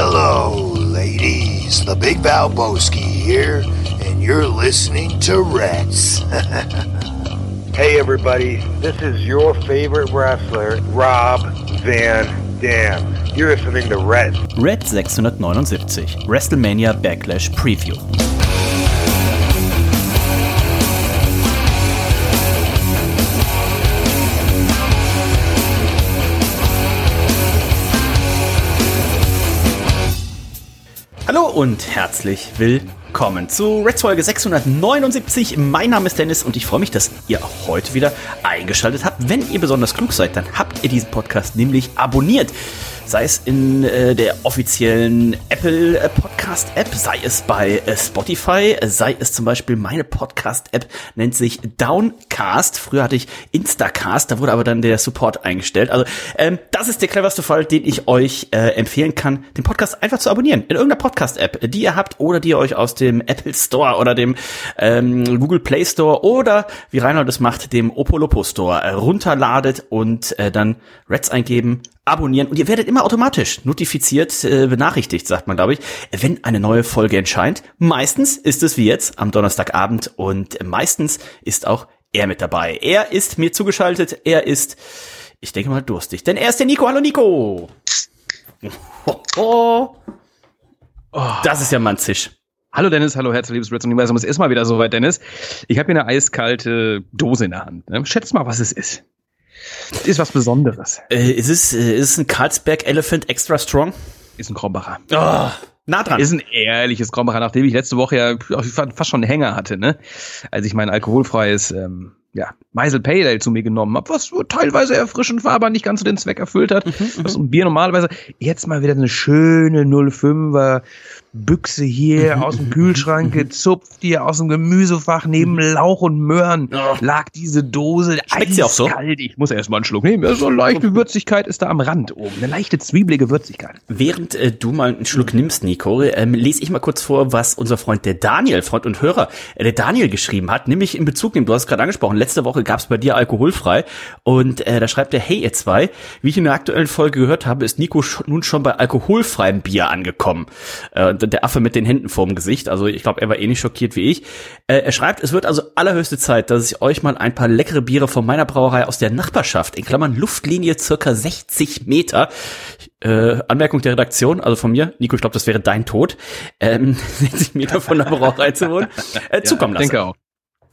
Hello, ladies. The Big Valboski here, and you're listening to Reds. Hey everybody, this is your favorite wrestler, Rob Van Dam. You're listening to Red. Red 679, WrestleMania Backlash Preview. Hallo und herzlich willkommen zu Reds Folge 679. Mein Name ist Dennis und ich freue mich, dass ihr auch heute wieder eingeschaltet habt. Wenn ihr besonders klug seid, dann habt ihr diesen Podcast nämlich abonniert sei es in äh, der offiziellen Apple äh, Podcast App, sei es bei äh, Spotify, sei es zum Beispiel meine Podcast App nennt sich Downcast. Früher hatte ich Instacast, da wurde aber dann der Support eingestellt. Also ähm, das ist der cleverste Fall, den ich euch äh, empfehlen kann, den Podcast einfach zu abonnieren in irgendeiner Podcast App, die ihr habt oder die ihr euch aus dem Apple Store oder dem ähm, Google Play Store oder wie Reinhold es macht, dem Opolopo Store äh, runterladet und äh, dann Reds eingeben, abonnieren und ihr werdet immer automatisch notifiziert, äh, benachrichtigt, sagt man, glaube ich, wenn eine neue Folge erscheint. Meistens ist es wie jetzt am Donnerstagabend und meistens ist auch er mit dabei. Er ist mir zugeschaltet, er ist, ich denke mal, durstig, denn er ist der Nico. Hallo Nico! Oh, Das ist ja manzisch. Hallo Dennis, hallo herzlich liebes Reds Universum. Es ist mal wieder soweit, Dennis. Ich habe hier eine eiskalte Dose in der Hand. Ne? Schätz mal, was es ist. Ist was Besonderes. Äh, ist, es, äh, ist es ein Carlsberg Elephant Extra Strong? Ist ein Krombacher. Oh, nah dran. Ist ein ehrliches Krombacher, nachdem ich letzte Woche ja fast schon einen Hänger hatte, ne? Als ich mein alkoholfreies ähm, ja, Meisel Pale Ale zu mir genommen habe, was teilweise erfrischend war, aber nicht ganz so den Zweck erfüllt hat. Mhm, was ein Bier normalerweise. Jetzt mal wieder eine schöne 05er Büchse hier Mhm, aus dem Kühlschrank gezupft, hier aus dem Gemüsefach neben Lauch und Möhren lag diese Dose Schmeckt sie auch so? eiskalt. Ich muss erst mal einen Schluck nehmen. Ja, so eine leichte Würzigkeit ist da am Rand oben. Eine leichte zwiebelige Würzigkeit. Während äh, du mal einen Schluck nimmst, Nico, ähm, lese ich mal kurz vor, was unser Freund der Daniel, Freund und Hörer, äh, der Daniel geschrieben hat, nämlich in Bezug nehmen, du hast es gerade angesprochen, letzte Woche gab es bei dir alkoholfrei und äh, da schreibt er, hey ihr zwei, wie ich in der aktuellen Folge gehört habe, ist Nico sch nun schon bei alkoholfreiem Bier angekommen. Äh, der Affe mit den Händen vorm Gesicht, also ich glaube, er war ähnlich schockiert wie ich. Äh, er schreibt, es wird also allerhöchste Zeit, dass ich euch mal ein paar leckere Biere von meiner Brauerei aus der Nachbarschaft, in Klammern Luftlinie circa 60 Meter, äh, Anmerkung der Redaktion, also von mir, Nico, ich glaube, das wäre dein Tod, ähm, 60 Meter von der Brauerei zu wohnen, äh, zukommen lassen. Denke auch.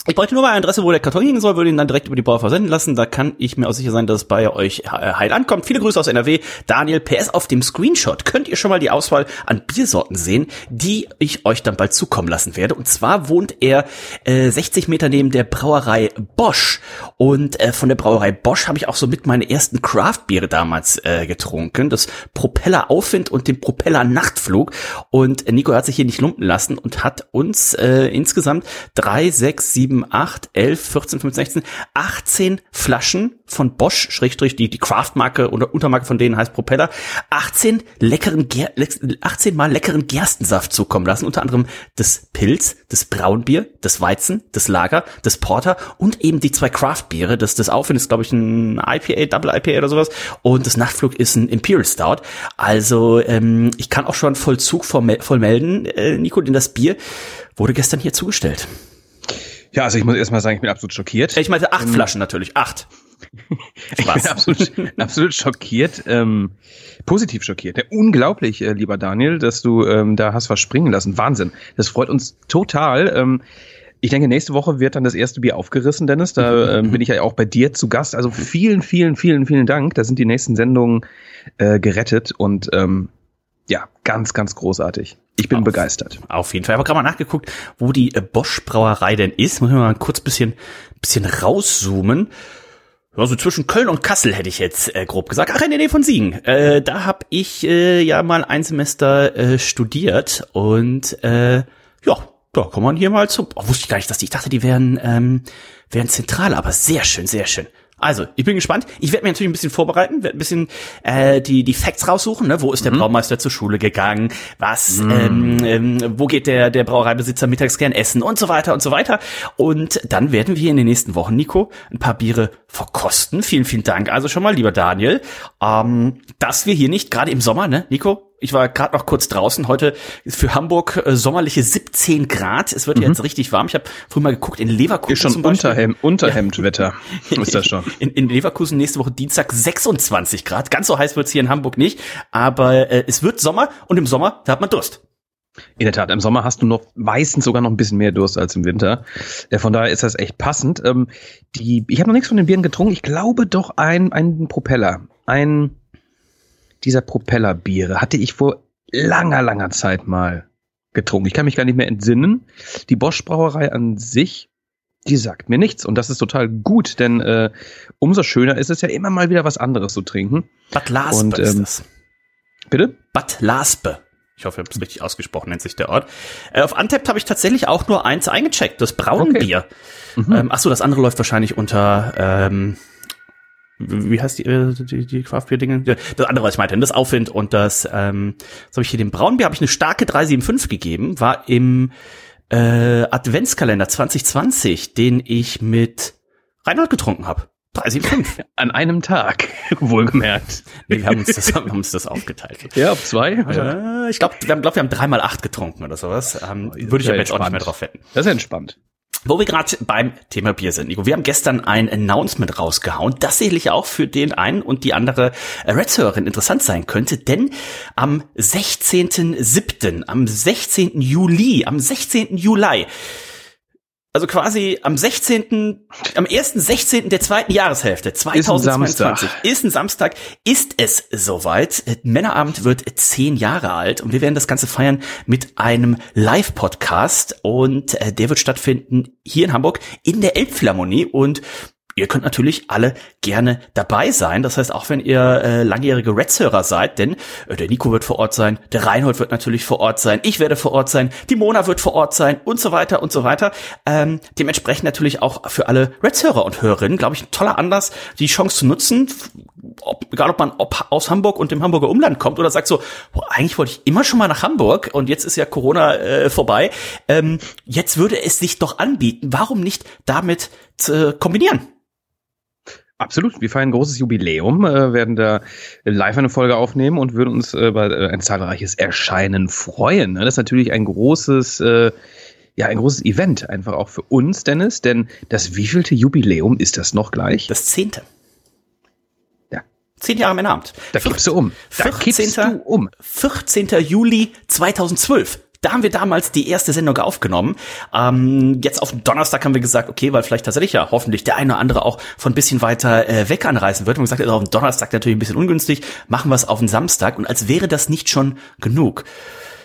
Ich bräuchte nur mal eine Adresse, wo der Karton hingehen soll, würde ihn dann direkt über die Bauer versenden lassen. Da kann ich mir auch sicher sein, dass es bei euch äh, heil ankommt. Viele Grüße aus NRW. Daniel, PS auf dem Screenshot könnt ihr schon mal die Auswahl an Biersorten sehen, die ich euch dann bald zukommen lassen werde. Und zwar wohnt er äh, 60 Meter neben der Brauerei Bosch. Und äh, von der Brauerei Bosch habe ich auch so mit meine ersten Craft-Biere damals äh, getrunken. Das Propeller Aufwind und den Propeller Nachtflug. Und Nico hat sich hier nicht lumpen lassen und hat uns äh, insgesamt drei, sechs, sieben, acht, elf, 14, 15, 16, 18 Flaschen von Bosch, Schrägstrich, die, die Craft-Marke oder Untermarke von denen heißt Propeller, 18 leckeren, Ger 18 mal leckeren Gerstensaft zukommen lassen, unter anderem das Pilz, das Braunbier, das Weizen, das Lager, das Porter und eben die zwei Craft-Biere. Das, das Aufwind ist, glaube ich, ein IPA, Double IPA oder sowas und das Nachtflug ist ein Imperial Stout. Also ähm, ich kann auch schon Vollzug voll, voll melden, äh, Nico, denn das Bier wurde gestern hier zugestellt. Ja, also ich muss erst mal sagen, ich bin absolut schockiert. Ich meinte acht Flaschen natürlich, acht. Ich bin absolut, absolut schockiert, ähm, positiv schockiert. Ja, unglaublich, äh, lieber Daniel, dass du ähm, da hast was springen lassen. Wahnsinn. Das freut uns total. Ähm, ich denke, nächste Woche wird dann das erste Bier aufgerissen, Dennis. Da ähm, bin ich ja auch bei dir zu Gast. Also vielen, vielen, vielen, vielen Dank. Da sind die nächsten Sendungen äh, gerettet und ähm, ja, ganz, ganz großartig. Ich bin Auf- begeistert. Auf jeden Fall. Ich habe gerade mal nachgeguckt, wo die äh, Bosch Brauerei denn ist. Muss ich mal kurz bisschen, bisschen rauszoomen. Ja, so zwischen Köln und Kassel hätte ich jetzt äh, grob gesagt. Ach, in der Nähe von Siegen. Äh, da habe ich äh, ja mal ein Semester äh, studiert und äh, ja, da kann man hier mal zu. Oh, wusste ich gar nicht, dass die, ich dachte, die wären, ähm, wären zentral, aber sehr schön, sehr schön. Also, ich bin gespannt. Ich werde mir natürlich ein bisschen vorbereiten, werde ein bisschen äh, die die Facts raussuchen. Ne? Wo ist der Braumeister zur Schule gegangen? Was? Ähm, ähm, wo geht der der Brauereibesitzer mittags gern essen und so weiter und so weiter. Und dann werden wir in den nächsten Wochen, Nico, ein paar Biere verkosten. Vielen vielen Dank. Also schon mal, lieber Daniel, ähm, dass wir hier nicht gerade im Sommer, ne, Nico, Ich war gerade noch kurz draußen. Heute ist für Hamburg äh, sommerliche 17 Grad. Es wird mhm. jetzt richtig warm. Ich habe früher mal geguckt, in Leverkusen ist schon zum Unterhemd, Unterhemdwetter ja. ist das schon. In, in, Leverkusen nächste Woche Dienstag 26 Grad. Ganz so heiß wird's hier in Hamburg nicht. Aber äh, es wird Sommer und im Sommer, da hat man Durst. In der Tat, im Sommer hast du noch meistens sogar noch ein bisschen mehr Durst als im Winter. Von daher ist das echt passend. Ähm, die, ich habe noch nichts von den Bieren getrunken. Ich glaube doch ein, ein Propeller. Ein dieser Propellerbiere hatte ich vor langer, langer Zeit mal getrunken. Ich kann mich gar nicht mehr entsinnen. Die Bosch Brauerei an sich, die sagt mir nichts. Und das ist total gut, denn äh, umso schöner ist es ja immer mal wieder was anderes zu trinken. Bad Laspe Und, ähm, ist das. Bitte? Bad Laspe. Ich hoffe, ich habe es richtig ausgesprochen, nennt sich der Ort. Äh, auf Antept habe ich tatsächlich auch nur eins eingecheckt, das Braunbier. Okay. Mhm. Ähm, ach so, das andere läuft wahrscheinlich unter ähm, wie heißt die, äh, die, die Craftbeer-Dinge? Das andere, was ich meinte, das Aufwind und das, ähm, was habe ich hier, dem Braunbier habe ich eine starke 375 gegeben, war im äh, Adventskalender 2020, den ich mit Reinhold getrunken habe. 375. An einem Tag, wohlgemerkt. Nee, wir haben uns das, wir haben uns das aufgeteilt. Ja, auf zwei? Äh, ich glaube, wir haben, glaub, wir haben dreimal acht getrunken oder sowas. Ähm, würde ich aber jetzt auch nicht mehr drauf wetten. Das ist entspannt. Wo wir gerade beim Thema Bier sind, Nico. Wir haben gestern ein Announcement rausgehauen, das sicherlich auch für den einen und die andere Reds-Hörerin interessant sein könnte, denn am 16.07., am 16. Juli, am 16. Juli also quasi am 16., am 1.16. der zweiten Jahreshälfte 2022 ist ein, ist ein Samstag, ist es soweit. Männerabend wird zehn Jahre alt und wir werden das Ganze feiern mit einem Live-Podcast und äh, der wird stattfinden hier in Hamburg in der Elbphilharmonie und Ihr könnt natürlich alle gerne dabei sein. Das heißt, auch wenn ihr äh, langjährige Reds-Hörer seid, denn äh, der Nico wird vor Ort sein, der Reinhold wird natürlich vor Ort sein, ich werde vor Ort sein, die Mona wird vor Ort sein und so weiter und so weiter. Ähm, dementsprechend natürlich auch für alle Reds-Hörer und Hörerinnen, glaube ich, ein toller Anlass, die Chance zu nutzen, ob, egal ob man ob aus Hamburg und dem Hamburger Umland kommt oder sagt so, boah, eigentlich wollte ich immer schon mal nach Hamburg und jetzt ist ja Corona äh, vorbei. Ähm, jetzt würde es sich doch anbieten. Warum nicht damit zu kombinieren? Absolut. Wir feiern ein großes Jubiläum, äh, werden da live eine Folge aufnehmen und würden uns äh, über äh, ein zahlreiches Erscheinen freuen. Ne? Das ist natürlich ein großes, äh, ja, ein großes Event, einfach auch für uns, Dennis, denn das wievielte Jubiläum ist das noch gleich? Das zehnte. Ja. Zehn Jahre Männerabend. Da kippst du um. Da 14. kippst du um. 14. Juli 2012. Da haben wir damals die erste Sendung aufgenommen. Ähm, jetzt auf Donnerstag haben wir gesagt, okay, weil vielleicht tatsächlich ja hoffentlich der eine oder andere auch von ein bisschen weiter äh, weg anreisen wird. Und gesagt, also auf Donnerstag natürlich ein bisschen ungünstig, machen wir es auf den Samstag. Und als wäre das nicht schon genug,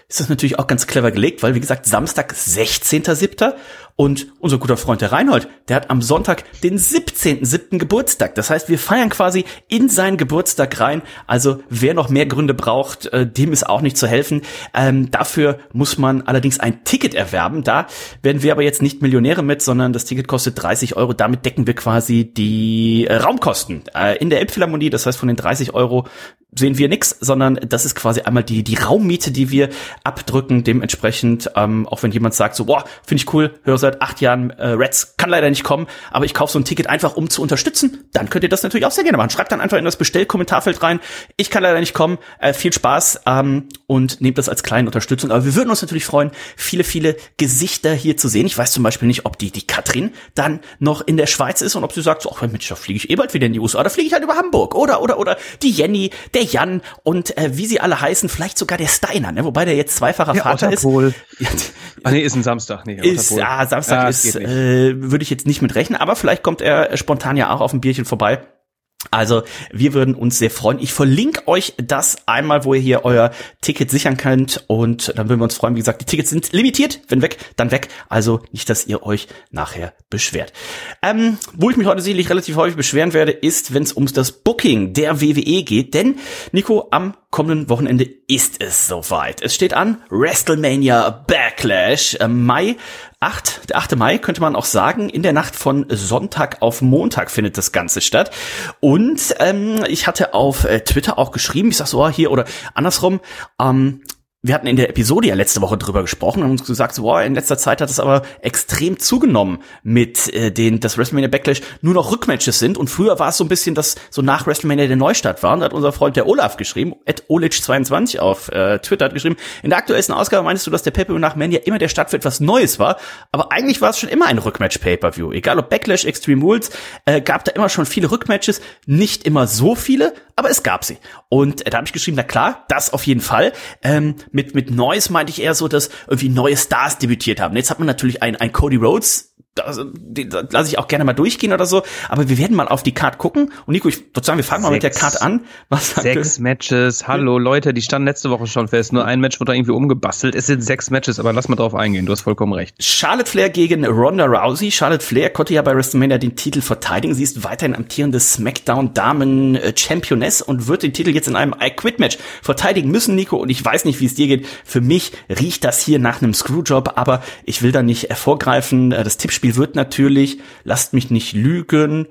ist das natürlich auch ganz clever gelegt, weil wie gesagt, Samstag 16.07. Und unser guter Freund der Reinhold, der hat am Sonntag den 17.07. Geburtstag. Das heißt, wir feiern quasi in seinen Geburtstag rein. Also wer noch mehr Gründe braucht, äh, dem ist auch nicht zu helfen. Ähm, dafür muss man allerdings ein Ticket erwerben. Da werden wir aber jetzt nicht Millionäre mit, sondern das Ticket kostet 30 Euro. Damit decken wir quasi die äh, Raumkosten äh, in der Elbphilharmonie. Das heißt, von den 30 Euro sehen wir nix, sondern das ist quasi einmal die, die Raummiete, die wir abdrücken. Dementsprechend, ähm, auch wenn jemand sagt so, boah, finde ich cool, höre seit acht Jahren äh, Reds, kann leider nicht kommen, aber ich kaufe so ein Ticket einfach, um zu unterstützen, dann könnt ihr das natürlich auch sehr gerne machen. Schreibt dann einfach in das Bestellkommentarfeld rein, ich kann leider nicht kommen, äh, viel Spaß ähm, und nehmt das als kleine Unterstützung. Aber wir würden uns natürlich freuen, viele, viele Gesichter hier zu sehen. Ich weiß zum Beispiel nicht, ob die, die Katrin dann noch in der Schweiz ist und ob sie sagt, so, ach Mensch, da fliege ich eh bald wieder in die USA, da fliege ich halt über Hamburg. Oder, oder, oder die Jenny, der Jan und äh, wie sie alle heißen, vielleicht sogar der Steiner, ne? wobei der jetzt zweifacher ja, Vater Otterpol. ist. ah, nee, ist ein Samstag. Nee, ist, ah, Samstag ja, ist, äh, würde ich jetzt nicht mit rechnen, aber vielleicht kommt er spontan ja auch auf ein Bierchen vorbei. Also wir würden uns sehr freuen. Ich verlinke euch das einmal, wo ihr hier euer Ticket sichern könnt und dann würden wir uns freuen. Wie gesagt, die Tickets sind limitiert. Wenn weg, dann weg. Also nicht, dass ihr euch nachher beschwert. Ähm, wo ich mich heute sicherlich relativ häufig beschweren werde, ist, wenn es um das Booking der WWE geht. Denn, Nico, am kommenden Wochenende ist es soweit. Es steht an WrestleMania Backlash. Im Mai 8, der 8. Mai könnte man auch sagen, in der Nacht von Sonntag auf Montag findet das Ganze statt. Und ähm, ich hatte auf äh, Twitter auch geschrieben, ich sag so, hier oder andersrum, ähm, wir hatten in der Episode ja letzte Woche drüber gesprochen und uns gesagt, so, boah, in letzter Zeit hat es aber extrem zugenommen mit äh, den, dass WrestleMania Backlash nur noch Rückmatches sind. Und früher war es so ein bisschen, dass so nach WrestleMania der Neustart war. Und da hat unser Freund der Olaf geschrieben, at Olic22 auf äh, Twitter hat geschrieben, in der aktuellsten Ausgabe meinst du, dass der Pay-Per-View nach Mania immer der Start für etwas Neues war, aber eigentlich war es schon immer ein Rückmatch-Pay-Per-View, egal ob Backlash, Extreme Rules, äh, gab da immer schon viele Rückmatches, nicht immer so viele, aber es gab sie. Und äh, da habe ich geschrieben, na klar, das auf jeden Fall, ähm, mit, mit Neues meinte ich eher so, dass irgendwie neue Stars debütiert haben. Jetzt hat man natürlich ein, ein Cody Rhodes, das, das lasse ich auch gerne mal durchgehen oder so. Aber wir werden mal auf die Card gucken. Und Nico, ich würde sagen, wir fangen mal mit der Card an. Was sechs Matches. Hallo Leute, die standen letzte Woche schon fest. Nur ein Match wurde irgendwie umgebastelt. Es sind sechs Matches, aber lass mal drauf eingehen. Du hast vollkommen recht. Charlotte Flair gegen Ronda Rousey. Charlotte Flair konnte ja bei WrestleMania den Titel verteidigen. Sie ist weiterhin amtierende SmackDown Damen Championess und wird den Titel jetzt in einem I Quit Match verteidigen müssen, Nico. Und ich weiß nicht, wie es dir geht. Für mich riecht das hier nach einem Screwjob, aber ich will da nicht hervorgreifen. Das Tippspiel Spiel wird natürlich, lasst mich nicht lügen,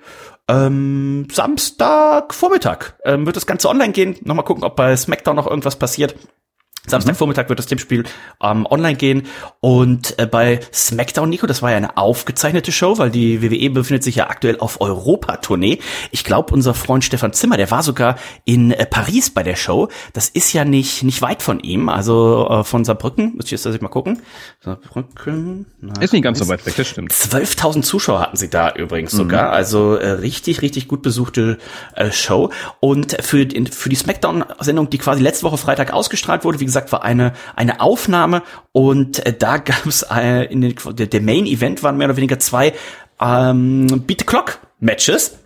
ähm, Samstag Vormittag ähm, wird das Ganze online gehen. Nochmal gucken, ob bei SmackDown noch irgendwas passiert. Samstagvormittag wird das Tippspiel ähm, online gehen. Und äh, bei SmackDown, Nico, das war ja eine aufgezeichnete Show, weil die WWE befindet sich ja aktuell auf Europa-Tournee. Ich glaube, unser Freund Stefan Zimmer, der war sogar in äh, Paris bei der Show. Das ist ja nicht, nicht weit von ihm, also äh, von Saarbrücken. Muss ich jetzt das mal gucken. Saarbrücken. Na, ist nicht ganz so weit weg, das stimmt. 12.000 Zuschauer hatten sie da übrigens mhm. sogar. Also äh, richtig, richtig gut besuchte äh, Show. Und für, für die SmackDown-Sendung, die quasi letzte Woche Freitag ausgestrahlt wurde, wie gesagt, war eine, eine Aufnahme und äh, da gab es äh, in den, der, der Main Event waren mehr oder weniger zwei ähm, Beat the Clock Matches.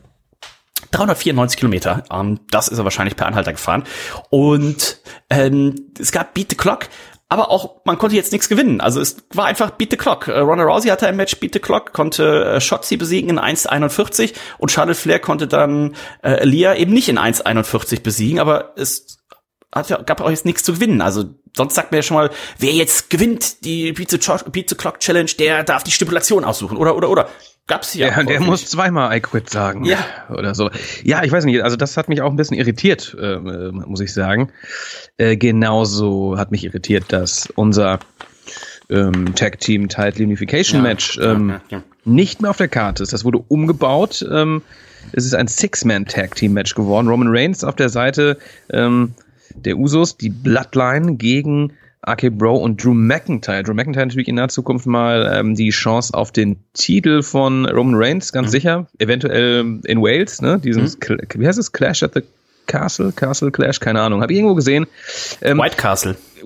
394 Kilometer, ähm, das ist er wahrscheinlich per Anhalter gefahren. Und ähm, es gab Beat the Clock, aber auch, man konnte jetzt nichts gewinnen. Also es war einfach Beat the Clock. Äh, Ronda Rousey hatte ein Match, Beat the Clock, konnte äh, Shotzi besiegen in 1,41 und Charlotte Flair konnte dann äh, Lia eben nicht in 1,41 besiegen, aber es hat ja, gab auch jetzt nichts zu gewinnen. Also sonst sagt man ja schon mal, wer jetzt gewinnt die Pizza, Pizza Clock Challenge, der darf die Stipulation aussuchen. Oder, oder, oder. Gab's ja. Der, der muss zweimal I quit sagen. Ja. Oder so. Ja, ich weiß nicht. Also das hat mich auch ein bisschen irritiert, äh, muss ich sagen. Äh, genauso hat mich irritiert, dass unser ähm, Tag Team Title Unification ja, Match ähm, ja, ja, nicht mehr auf der Karte ist. Das wurde umgebaut. Ähm, es ist ein Six-Man Tag Team Match geworden. Roman Reigns auf der Seite ähm, der Usos, die Bloodline gegen RK Bro und Drew McIntyre. Drew McIntyre natürlich in naher Zukunft mal ähm, die Chance auf den Titel von Roman Reigns, ganz mhm. sicher. Eventuell in Wales, ne? Dieses, mhm. wie heißt es? Clash at the Castle? Castle Clash? Keine Ahnung. Habe ich irgendwo gesehen. Ähm, White Castle.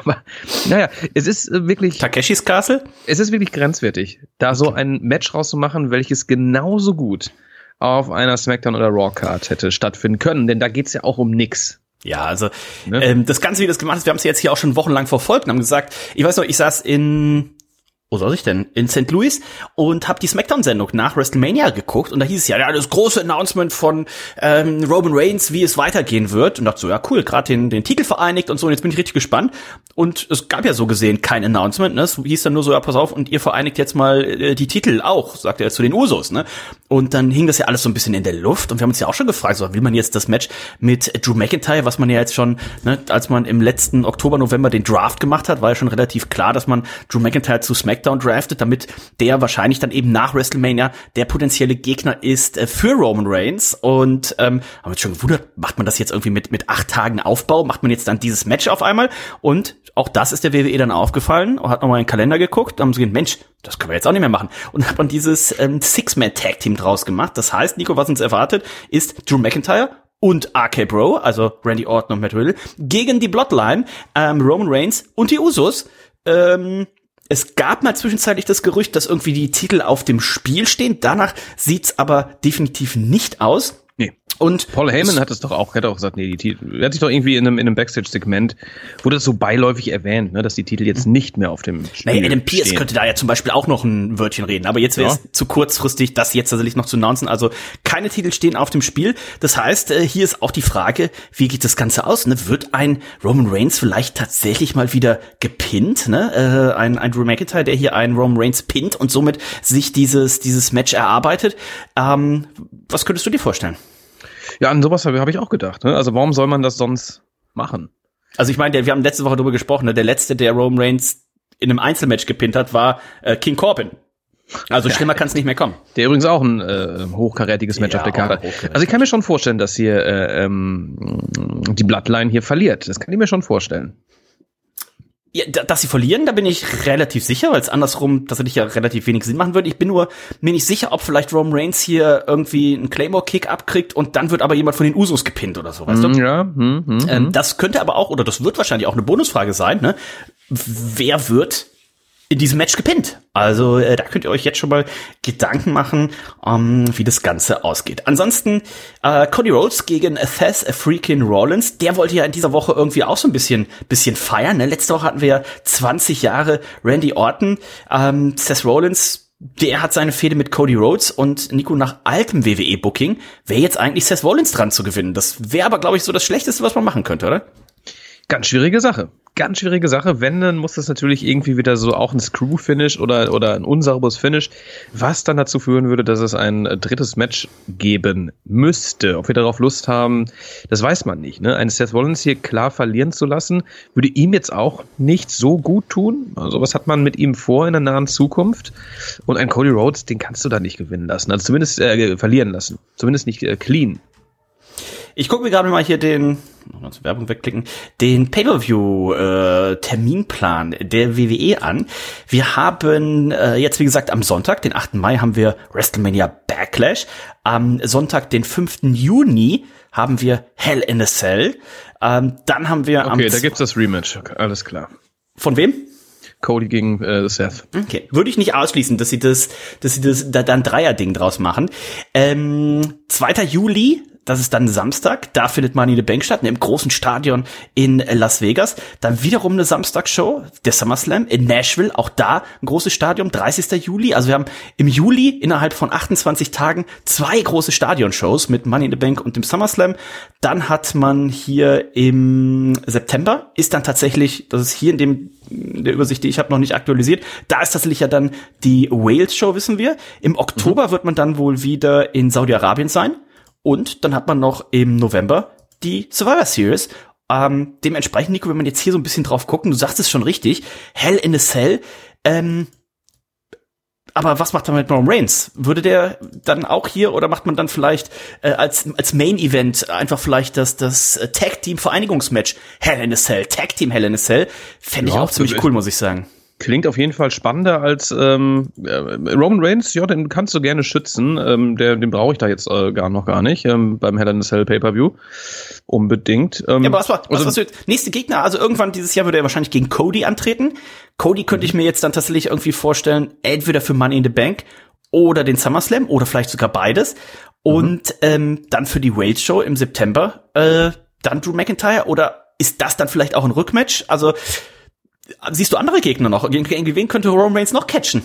Aber naja, es ist äh, wirklich. Takeshis Castle? Es ist wirklich grenzwertig, da so ein Match rauszumachen, welches genauso gut auf einer SmackDown oder Raw Card hätte stattfinden können, denn da geht's ja auch um nix. Ja, also ne? ähm, das Ganze, wie das gemacht ist, wir haben es jetzt hier auch schon wochenlang verfolgt und haben gesagt, ich weiß noch, ich saß in wo soll ich denn? In St. Louis und habe die SmackDown-Sendung nach WrestleMania geguckt und da hieß es ja, ja, das große Announcement von ähm, Roman Reigns, wie es weitergehen wird und dachte so, ja cool, gerade den, den Titel vereinigt und so und jetzt bin ich richtig gespannt und es gab ja so gesehen kein Announcement, ne? es hieß dann nur so, ja pass auf und ihr vereinigt jetzt mal äh, die Titel auch, sagt er zu den Usos, ne? Und dann hing das ja alles so ein bisschen in der Luft und wir haben uns ja auch schon gefragt, so will man jetzt das Match mit Drew McIntyre, was man ja jetzt schon, ne, als man im letzten Oktober, November den Draft gemacht hat, war ja schon relativ klar, dass man Drew McIntyre zu SmackDown SmackDown draftet, damit der wahrscheinlich dann eben nach WrestleMania der potenzielle Gegner ist äh, für Roman Reigns. Und ähm, haben wir schon gewundert, macht man das jetzt irgendwie mit, mit acht Tagen Aufbau? Macht man jetzt dann dieses Match auf einmal? Und auch das ist der WWE dann aufgefallen hat nochmal in den Kalender geguckt haben gesagt, Mensch, das können wir jetzt auch nicht mehr machen. Und hat man dieses ähm, Six-Man-Tag-Team draus gemacht. Das heißt, Nico, was uns erwartet, ist Drew McIntyre und RK Bro, also Randy Orton und Matt Riddle, gegen die Bloodline, ähm, Roman Reigns und die Usos. Ähm, es gab mal zwischenzeitlich das Gerücht, dass irgendwie die Titel auf dem Spiel stehen. Danach sieht's aber definitiv nicht aus. Und Paul Heyman hat es doch auch, hat auch gesagt, nee, die Titel, er hat sich doch irgendwie in einem, in einem Backstage-Segment, wurde das so beiläufig erwähnt, ne, dass die Titel jetzt nicht mehr auf dem Spiel naja, Adam Pierce stehen. könnte da ja zum Beispiel auch noch ein Wörtchen reden, aber jetzt wäre es ja. zu kurzfristig, das jetzt tatsächlich noch zu announcen. Also keine Titel stehen auf dem Spiel. Das heißt, äh, hier ist auch die Frage, wie geht das Ganze aus? Ne? Wird ein Roman Reigns vielleicht tatsächlich mal wieder gepinnt? Ne? Äh, ein, ein Drew McIntyre, der hier einen Roman Reigns pinnt und somit sich dieses, dieses Match erarbeitet. Ähm, was könntest du dir vorstellen? Ja, an sowas habe hab ich auch gedacht. Ne? Also warum soll man das sonst machen? Also ich meine, wir haben letzte Woche darüber gesprochen, ne? der letzte, der Roman Reigns in einem Einzelmatch gepinnt hat, war äh, King Corbin. Also schlimmer kann es nicht mehr kommen. Der übrigens auch ein äh, hochkarätiges Match ja, auf der Karte. Also ich kann mir schon vorstellen, dass hier äh, ähm, die Bloodline hier verliert. Das kann ich mir schon vorstellen. Ja, dass sie verlieren, da bin ich relativ sicher, weil es andersrum tatsächlich ja relativ wenig Sinn machen würde. Ich bin nur mir nicht sicher, ob vielleicht Roman Reigns hier irgendwie einen Claymore-Kick abkriegt und dann wird aber jemand von den Usos gepinnt oder so, weißt mm, du? Ja. Mm, mm, ähm, das könnte aber auch, oder das wird wahrscheinlich auch eine Bonusfrage sein, ne? Wer wird in diesem Match gepinnt. Also äh, da könnt ihr euch jetzt schon mal Gedanken machen, ähm, wie das Ganze ausgeht. Ansonsten äh, Cody Rhodes gegen Seth Freakin Rollins. Der wollte ja in dieser Woche irgendwie auch so ein bisschen bisschen feiern. Ne? Letzte Woche hatten wir 20 Jahre Randy Orton. Ähm, Seth Rollins der hat seine Fehde mit Cody Rhodes und Nico nach altem WWE-Booking wäre jetzt eigentlich Seth Rollins dran zu gewinnen. Das wäre aber, glaube ich, so das Schlechteste, was man machen könnte, oder? Ganz schwierige Sache ganz schwierige Sache. Wenn, dann muss das natürlich irgendwie wieder so auch ein Screw-Finish oder, oder ein unsauberes Finish, was dann dazu führen würde, dass es ein drittes Match geben müsste. Ob wir darauf Lust haben, das weiß man nicht. Ne? Einen Seth Rollins hier klar verlieren zu lassen, würde ihm jetzt auch nicht so gut tun. Also was hat man mit ihm vor in der nahen Zukunft? Und ein Cody Rhodes, den kannst du da nicht gewinnen lassen. Also zumindest äh, verlieren lassen. Zumindest nicht äh, clean. Ich gucke mir gerade mal hier den, noch zur Werbung wegklicken, den Pay-Per-View-Terminplan äh, der WWE an. Wir haben äh, jetzt, wie gesagt, am Sonntag, den 8. Mai, haben wir WrestleMania Backlash. Am Sonntag, den 5. Juni, haben wir Hell in a Cell. Ähm, dann haben wir Okay, da gibt's das Rematch. Alles klar. Von wem? Cody gegen äh, Seth. Okay, würde ich nicht ausschließen, dass sie das, dass sie das da dann Dreier-Ding draus machen. Ähm, 2. Juli das ist dann Samstag, da findet Money in the Bank statt, in einem großen Stadion in Las Vegas. Dann wiederum eine Samstagshow, der SummerSlam in Nashville, auch da ein großes Stadion, 30. Juli. Also wir haben im Juli innerhalb von 28 Tagen zwei große Stadionshows mit Money in the Bank und dem SummerSlam. Dann hat man hier im September, ist dann tatsächlich, das ist hier in dem der Übersicht, die ich habe, noch nicht aktualisiert. Da ist tatsächlich ja dann die Wales Show, wissen wir. Im Oktober mhm. wird man dann wohl wieder in Saudi-Arabien sein. Und dann hat man noch im November die Survivor Series. Ähm, dementsprechend, Nico, wenn man jetzt hier so ein bisschen drauf gucken, du sagst es schon richtig, Hell in a Cell, ähm, aber was macht man mit Roman Reigns? Würde der dann auch hier oder macht man dann vielleicht äh, als als Main Event einfach vielleicht das das Tag Team Vereinigungsmatch Hell in a Cell, Tag Team Hell in a Cell? Fände ich auch ziemlich cool, muss ich sagen. Klingt auf jeden Fall spannender als ähm, äh, Roman Reigns, ja, den kannst du gerne schützen. Ähm, der, den brauche ich da jetzt äh, gar noch gar nicht ähm, beim Hell in a Cell Pay-Per-View. Unbedingt. Ähm, ja, aber was war, was also, was nächste Gegner? Also irgendwann dieses Jahr würde er wahrscheinlich gegen Cody antreten. Cody könnte ich mir jetzt dann tatsächlich irgendwie vorstellen, entweder für Money in the Bank oder den SummerSlam oder vielleicht sogar beides. Und mhm. ähm, dann für die Wales Show im September äh, dann Drew McIntyre oder ist das dann vielleicht auch ein Rückmatch? Also Siehst du andere Gegner noch? Gegen wen könnte Roman Reigns noch catchen?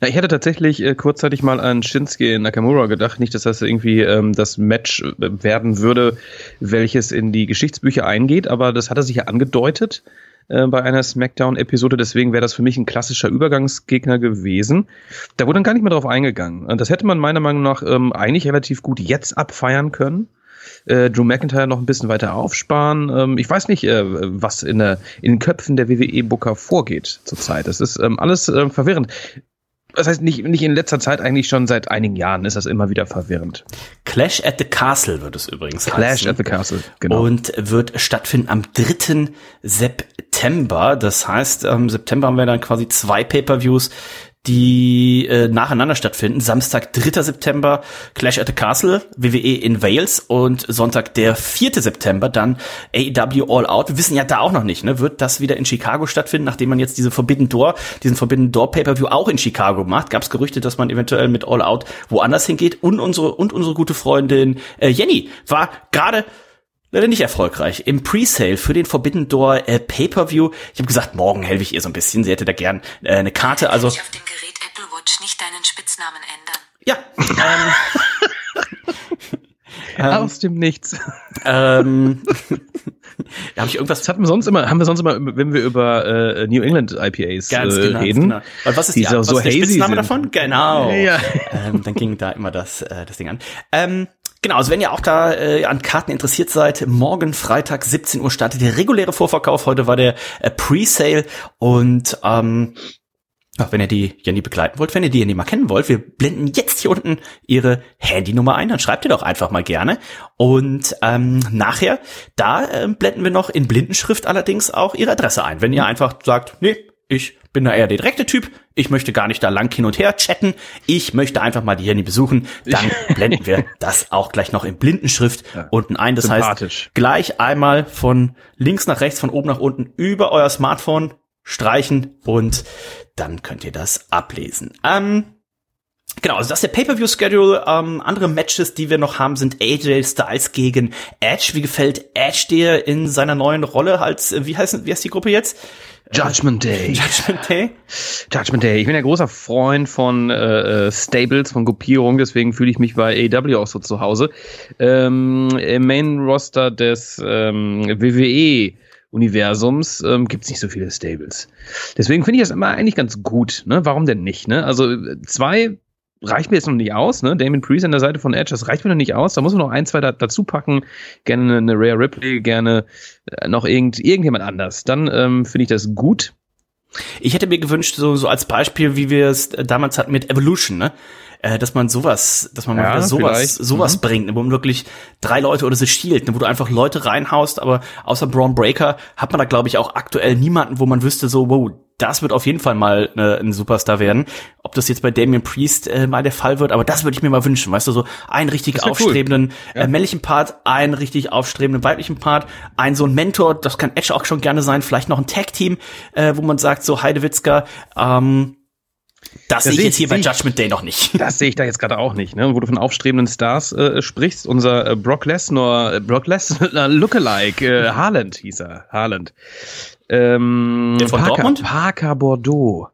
Na, ich hätte tatsächlich äh, kurzzeitig mal an Shinsuke Nakamura gedacht. Nicht, dass das irgendwie ähm, das Match äh, werden würde, welches in die Geschichtsbücher eingeht, aber das hat er sich ja angedeutet äh, bei einer Smackdown-Episode. Deswegen wäre das für mich ein klassischer Übergangsgegner gewesen. Da wurde dann gar nicht mehr drauf eingegangen. Das hätte man meiner Meinung nach ähm, eigentlich relativ gut jetzt abfeiern können äh, Drew McIntyre noch ein bisschen weiter aufsparen. Ähm, ich weiß nicht, äh, was in, der, in den Köpfen der WWE-Booker vorgeht zurzeit. Das ist ähm, alles äh, verwirrend. Das heißt, nicht, nicht in letzter Zeit, eigentlich schon seit einigen Jahren ist das immer wieder verwirrend. Clash at the Castle wird es übrigens Clash heißen. at the Castle, genau. Und wird stattfinden am 3. September. Das heißt, im September haben wir dann quasi zwei Pay-Per-Views, die äh, nacheinander stattfinden. Samstag, 3. September, Clash at the Castle, WWE in Wales und Sonntag, der 4. September, dann AEW All Out. Wir wissen ja da auch noch nicht, ne? Wird das wieder in Chicago stattfinden, nachdem man jetzt diese Forbidden Door, diesen Forbidden Door Pay-Per-View auch in Chicago macht? Gab es Gerüchte, dass man eventuell mit All Out woanders hingeht? Und unsere, und unsere gute Freundin äh, Jenny war gerade leider nicht erfolgreich. Im Presale für den Forbidden Door äh, Pay-Per-View. Ich habe gesagt, morgen helfe ich ihr so ein bisschen. Sie hätte da gern äh, eine Karte. Also ich auf dem Gerät Apple Watch nicht deinen Spitznamen ändern. Ja. Ähm, Aus dem Nichts. Ähm, habe ich irgendwas? Das hatten wir sonst immer, haben wir sonst immer, wenn wir über äh, New England IPAs Ganz äh, genau, reden. Genau. Weil was ist die, so, was ist der Spitzname sind. davon? Genau. Ja. Ähm, dann ging da immer das, äh, das Ding an. Ähm, Genau, also wenn ihr auch da äh, an Karten interessiert seid, morgen Freitag 17 Uhr startet der reguläre Vorverkauf. Heute war der äh, Pre-Sale und ähm, ja, wenn ihr die nie begleiten wollt, wenn ihr die nie mal kennen wollt, wir blenden jetzt hier unten ihre Handynummer ein, dann schreibt ihr doch einfach mal gerne. Und ähm, nachher, da äh, blenden wir noch in Blindenschrift allerdings auch ihre Adresse ein. Wenn ihr einfach sagt, nee, ich bin da eher der direkte Typ. Ich möchte gar nicht da lang hin und her chatten. Ich möchte einfach mal die Handy besuchen. Dann blenden wir das auch gleich noch in Blindenschrift ja. unten ein. Das heißt, gleich einmal von links nach rechts, von oben nach unten über euer Smartphone streichen und dann könnt ihr das ablesen. Ähm, Genau, also das ist der Pay-Per-View-Schedule. Ähm, andere Matches, die wir noch haben, sind AJ Styles gegen Edge. Wie gefällt Edge dir in seiner neuen Rolle als, wie heißt, wie heißt die Gruppe jetzt? Judgment Day. Judgment Day. Judgment Day. Ich bin ja großer Freund von äh, äh Stables, von Gruppierung, deswegen fühle ich mich bei AEW auch so zu Hause. Ähm, Im Main Roster des ähm, WWE Universums ähm, gibt es nicht so viele Stables. Deswegen finde ich das immer eigentlich ganz gut. Ne? Warum denn nicht? Ne? Also zwei reicht mir jetzt noch nicht aus, ne? Damon Priest an der Seite von Edge, das reicht mir noch nicht aus. Da muss man noch ein, zwei da, dazu packen. Gerne eine Rare Ripley, gerne äh, noch irgend, irgendjemand anders. Dann ähm, finde ich das gut. Ich hätte mir gewünscht, so, so als Beispiel, wie wir es damals hatten mit Evolution, ne? Äh, dass man sowas, dass man ja, mal wieder sowas, sowas mhm. bringt, ne? wo man wirklich drei Leute oder so Shield, ne? wo du einfach Leute reinhaust, aber außer Braun Breaker hat man da, glaube ich, auch aktuell niemanden, wo man wüsste, so, wow, das wird auf jeden Fall mal äh, ein Superstar werden. Ob das jetzt bei Damien Priest äh, mal der Fall wird, aber das würde ich mir mal wünschen. Weißt du, so einen richtig aufstrebenden cool. ja. äh, männlichen Part, einen richtig aufstrebenden weiblichen Part, ein so ein Mentor, das kann Edge auch schon gerne sein, vielleicht noch ein Tag-Team, äh, wo man sagt, so Heidewitzka, ähm, das, das sehe ich jetzt hier bei Judgment Day noch nicht. Das sehe ich da jetzt gerade auch nicht, ne? Wo du von aufstrebenden Stars äh, sprichst. Unser äh, Brock Lesnar, äh, Brock Lesnar Lookalike, äh, Haaland hieß er, Haaland. Ähm, Der von Parker, Dortmund? Parker Bordeaux.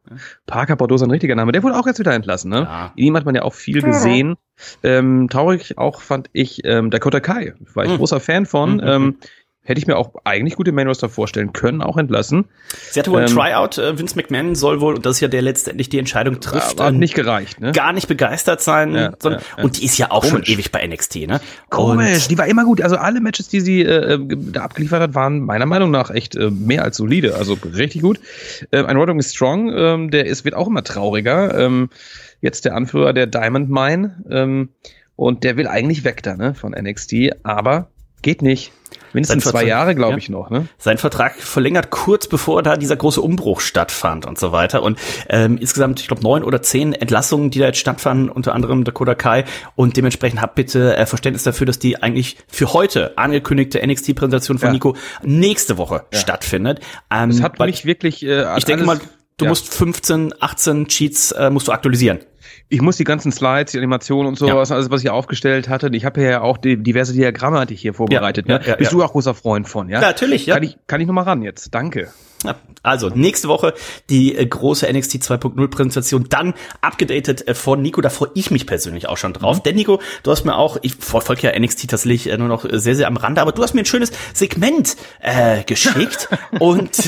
Parker Bordeaux ist ein richtiger Name. Der wurde auch jetzt wieder entlassen. Ne? Ja. Ihm hat man ja auch viel gesehen. Ähm, traurig auch fand ich ähm, Dakota Kai. War ich mhm. großer Fan von. Mhm. Ähm, hätte ich mir auch eigentlich gute Main Roster vorstellen können, auch entlassen. Sie hatte wohl ähm, ein Tryout, äh, Vince McMahon soll wohl, und das ist ja der letztendlich die Entscheidung trifft, hat ähm, nicht gereicht, ne? gar nicht begeistert sein, ja, sondern, ja, ja. und die ist ja auch Komisch. schon ewig bei NXT, ne? Komisch, und die war immer gut. Also alle Matches, die sie äh, äh, da abgeliefert hat, waren meiner Meinung nach echt äh, mehr als solide, also richtig gut. Äh, ein Roderick Strong, ähm, der ist, wird auch immer trauriger. Ähm, jetzt der Anführer der Diamond Mine, ähm, und der will eigentlich weg da, ne, von NXT, aber geht nicht. Mindestens zwei Jahre, glaube ja. ich, noch. Ne? Sein Vertrag verlängert kurz bevor da dieser große Umbruch stattfand und so weiter. Und ähm, insgesamt, ich glaube, neun oder zehn Entlassungen, die da jetzt stattfanden, unter anderem Dakota Kai. Und dementsprechend habt bitte äh, Verständnis dafür, dass die eigentlich für heute angekündigte NXT-Präsentation von ja. Nico nächste Woche ja. stattfindet. Ähm, das hat mich wirklich. Äh, ich denke mal, du musst 15, 18 Cheats äh, musst du aktualisieren ich muss die ganzen Slides, die Animationen und sowas, ja. alles, was ich aufgestellt hatte. Ich habe ja auch die diverse Diagramme hatte ich hier vorbereitet. Ja, ne? ja, Bist du auch großer Freund von, ja? Natürlich, ja. Kann ich, kann ich noch mal ran jetzt. Danke. Also nächste Woche die äh, große NXT 2.0 Präsentation, dann abgedatet äh, von Nico. Da freue ich mich persönlich auch schon drauf. Mhm. Denn Nico, du hast mir auch, ich verfolge ja NXT tatsächlich äh, nur noch sehr, sehr am Rande, aber du hast mir ein schönes Segment äh, geschickt und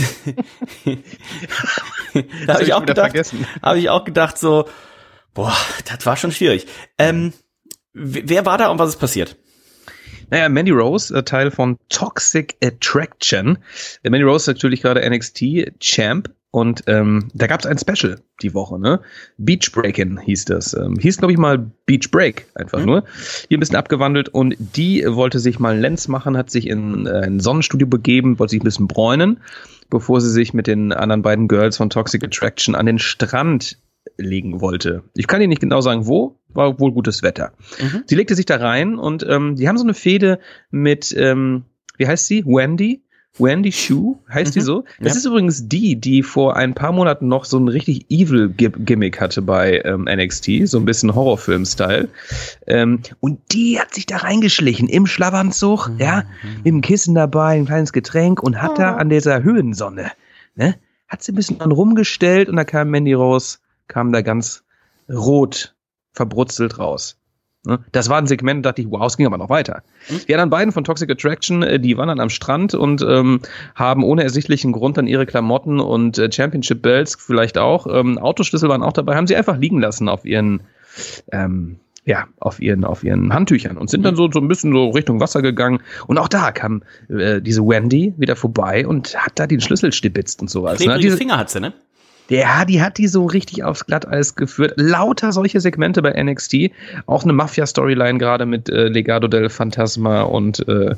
da habe ich auch gedacht, habe ich auch gedacht so, Boah, das war schon schwierig. Ähm, wer war da und was ist passiert? Naja, Mandy Rose, äh, Teil von Toxic Attraction. Äh, Mandy Rose ist natürlich gerade NXT Champ und ähm, da gab es ein Special die Woche, ne? Beach Breakin hieß das. Ähm, hieß, glaube ich, mal Beach Break, einfach mhm. nur. Hier ein bisschen abgewandelt und die wollte sich mal Lens machen, hat sich in äh, ein Sonnenstudio begeben, wollte sich ein bisschen bräunen, bevor sie sich mit den anderen beiden Girls von Toxic Attraction an den Strand legen wollte. Ich kann Ihnen nicht genau sagen, wo, war wohl gutes Wetter. Mhm. Sie legte sich da rein und ähm, die haben so eine Fehde mit, ähm, wie heißt sie? Wendy? Wendy Shu, heißt mhm. die so? Das ja. ist übrigens die, die vor ein paar Monaten noch so ein richtig evil Gimmick hatte bei ähm, NXT, so ein bisschen Horrorfilm-Style. Ähm, und die hat sich da reingeschlichen im Schlafanzug, mhm. ja, mit dem Kissen dabei, ein kleines Getränk und hat oh. da an dieser Höhensonne, ne, hat sie ein bisschen dann rumgestellt und da kam Mandy raus kam da ganz rot verbrutzelt raus. Ne? Das war ein Segment, da dachte ich, wow, es ging aber noch weiter. Mhm. Die anderen beiden von Toxic Attraction, äh, die waren dann am Strand und ähm, haben ohne ersichtlichen Grund dann ihre Klamotten und äh, Championship Belts vielleicht auch, ähm, Autoschlüssel waren auch dabei, haben sie einfach liegen lassen auf ihren, ähm, ja, auf ihren, auf ihren Handtüchern und sind dann so, so ein bisschen so Richtung Wasser gegangen. Und auch da kam äh, diese Wendy wieder vorbei und hat da den Schlüssel stibitzt und sowas. Ne? Diese Finger hat sie, ne? Ja, die hat die so richtig aufs Glatteis geführt. Lauter solche Segmente bei NXT. Auch eine Mafia-Storyline gerade mit äh, Legado del Fantasma und äh,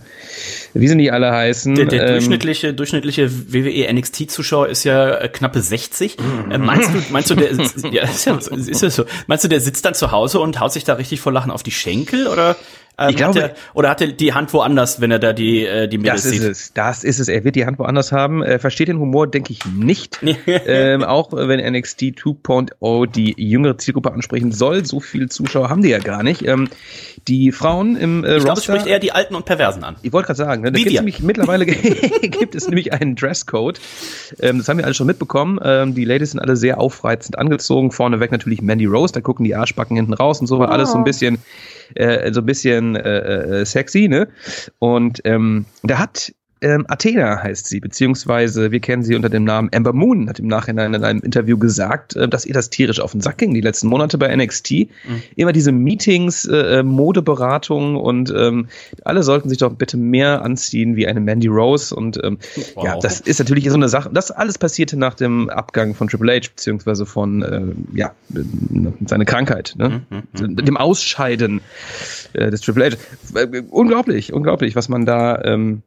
wie sind die alle heißen? Der, der ähm, durchschnittliche, durchschnittliche WWE NXT-Zuschauer ist ja äh, knappe 60. Äh, meinst du, meinst du, der ja, ist ja, ist ja so. Meinst du, der sitzt dann zu Hause und haut sich da richtig vor Lachen auf die Schenkel oder? Ähm, ich glaube, hat er, oder hat er die Hand woanders, wenn er da die äh, die Mädels das sieht? Das ist es. Das ist es. Er wird die Hand woanders haben. Er versteht den Humor, denke ich, nicht. ähm, auch wenn NXT 2.0 die jüngere Zielgruppe ansprechen soll. So viele Zuschauer haben die ja gar nicht. Ähm, die Frauen im äh, Ich glaube, es spricht eher die Alten und Perversen an. Ich wollte gerade sagen, ne, da gibt nämlich, mittlerweile gibt es nämlich einen Dresscode. Ähm, das haben wir alle schon mitbekommen. Ähm, die Ladies sind alle sehr aufreizend angezogen. Vorneweg natürlich Mandy Rose, da gucken die Arschbacken hinten raus und so, oh. alles so ein bisschen äh, so ein bisschen äh, äh, sexy, ne? Und ähm, da hat ähm, Athena heißt sie, beziehungsweise wir kennen sie unter dem Namen Amber Moon, hat im Nachhinein in einem Interview gesagt, äh, dass ihr das tierisch auf den Sack ging, die letzten Monate bei NXT. Mhm. Immer diese Meetings, äh, äh, Modeberatungen und ähm, alle sollten sich doch bitte mehr anziehen wie eine Mandy Rose. Und ähm, wow. ja, das ist natürlich so eine Sache. Das alles passierte nach dem Abgang von Triple H, beziehungsweise von äh, ja, seine Krankheit, ne? Mhm, mhm, mhm. dem Ausscheiden äh, des Triple H. Äh, unglaublich, unglaublich, was man da ähm,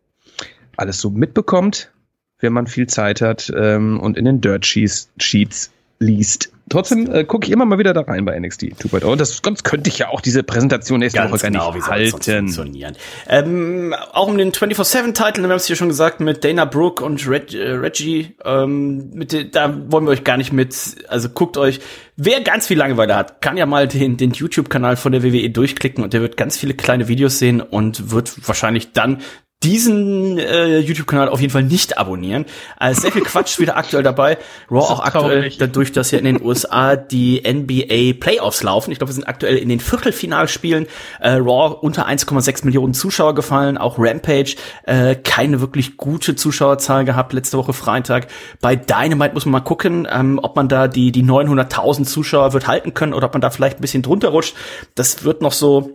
alles so mitbekommt, wenn man viel Zeit hat ähm, und in den Dirt Sheets, Sheets liest. Trotzdem äh, gucke ich immer mal wieder da rein bei NXT 2.0. Und das sonst könnte ich ja auch diese Präsentation nächste Ganz Woche gar genau, nicht halten. Funktionieren. Ähm, auch um den 24-7-Titel, wir haben es hier schon gesagt, mit Dana Brooke und Reg, äh, Reggie, ähm, mit da wollen wir euch gar nicht mit, also guckt euch, wer ganz viel Langeweile hat, kann ja mal den, den YouTube-Kanal von der WWE durchklicken und der wird ganz viele kleine Videos sehen und wird wahrscheinlich dann diesen äh, YouTube-Kanal auf jeden Fall nicht abonnieren. Also sehr viel Quatsch wieder aktuell dabei. Raw auch aktuell traurig. dadurch, dass ja in den USA die NBA Playoffs laufen. Ich glaube, wir sind aktuell in den Viertelfinalspielen. Äh, Raw unter 1,6 Millionen Zuschauer gefallen. Auch Rampage äh, keine wirklich gute Zuschauerzahl gehabt letzte Woche Freitag. Bei Dynamite muss man mal gucken, ähm, ob man da die die 900.000 Zuschauer wird halten können oder ob man da vielleicht ein bisschen drunter rutscht. Das wird noch so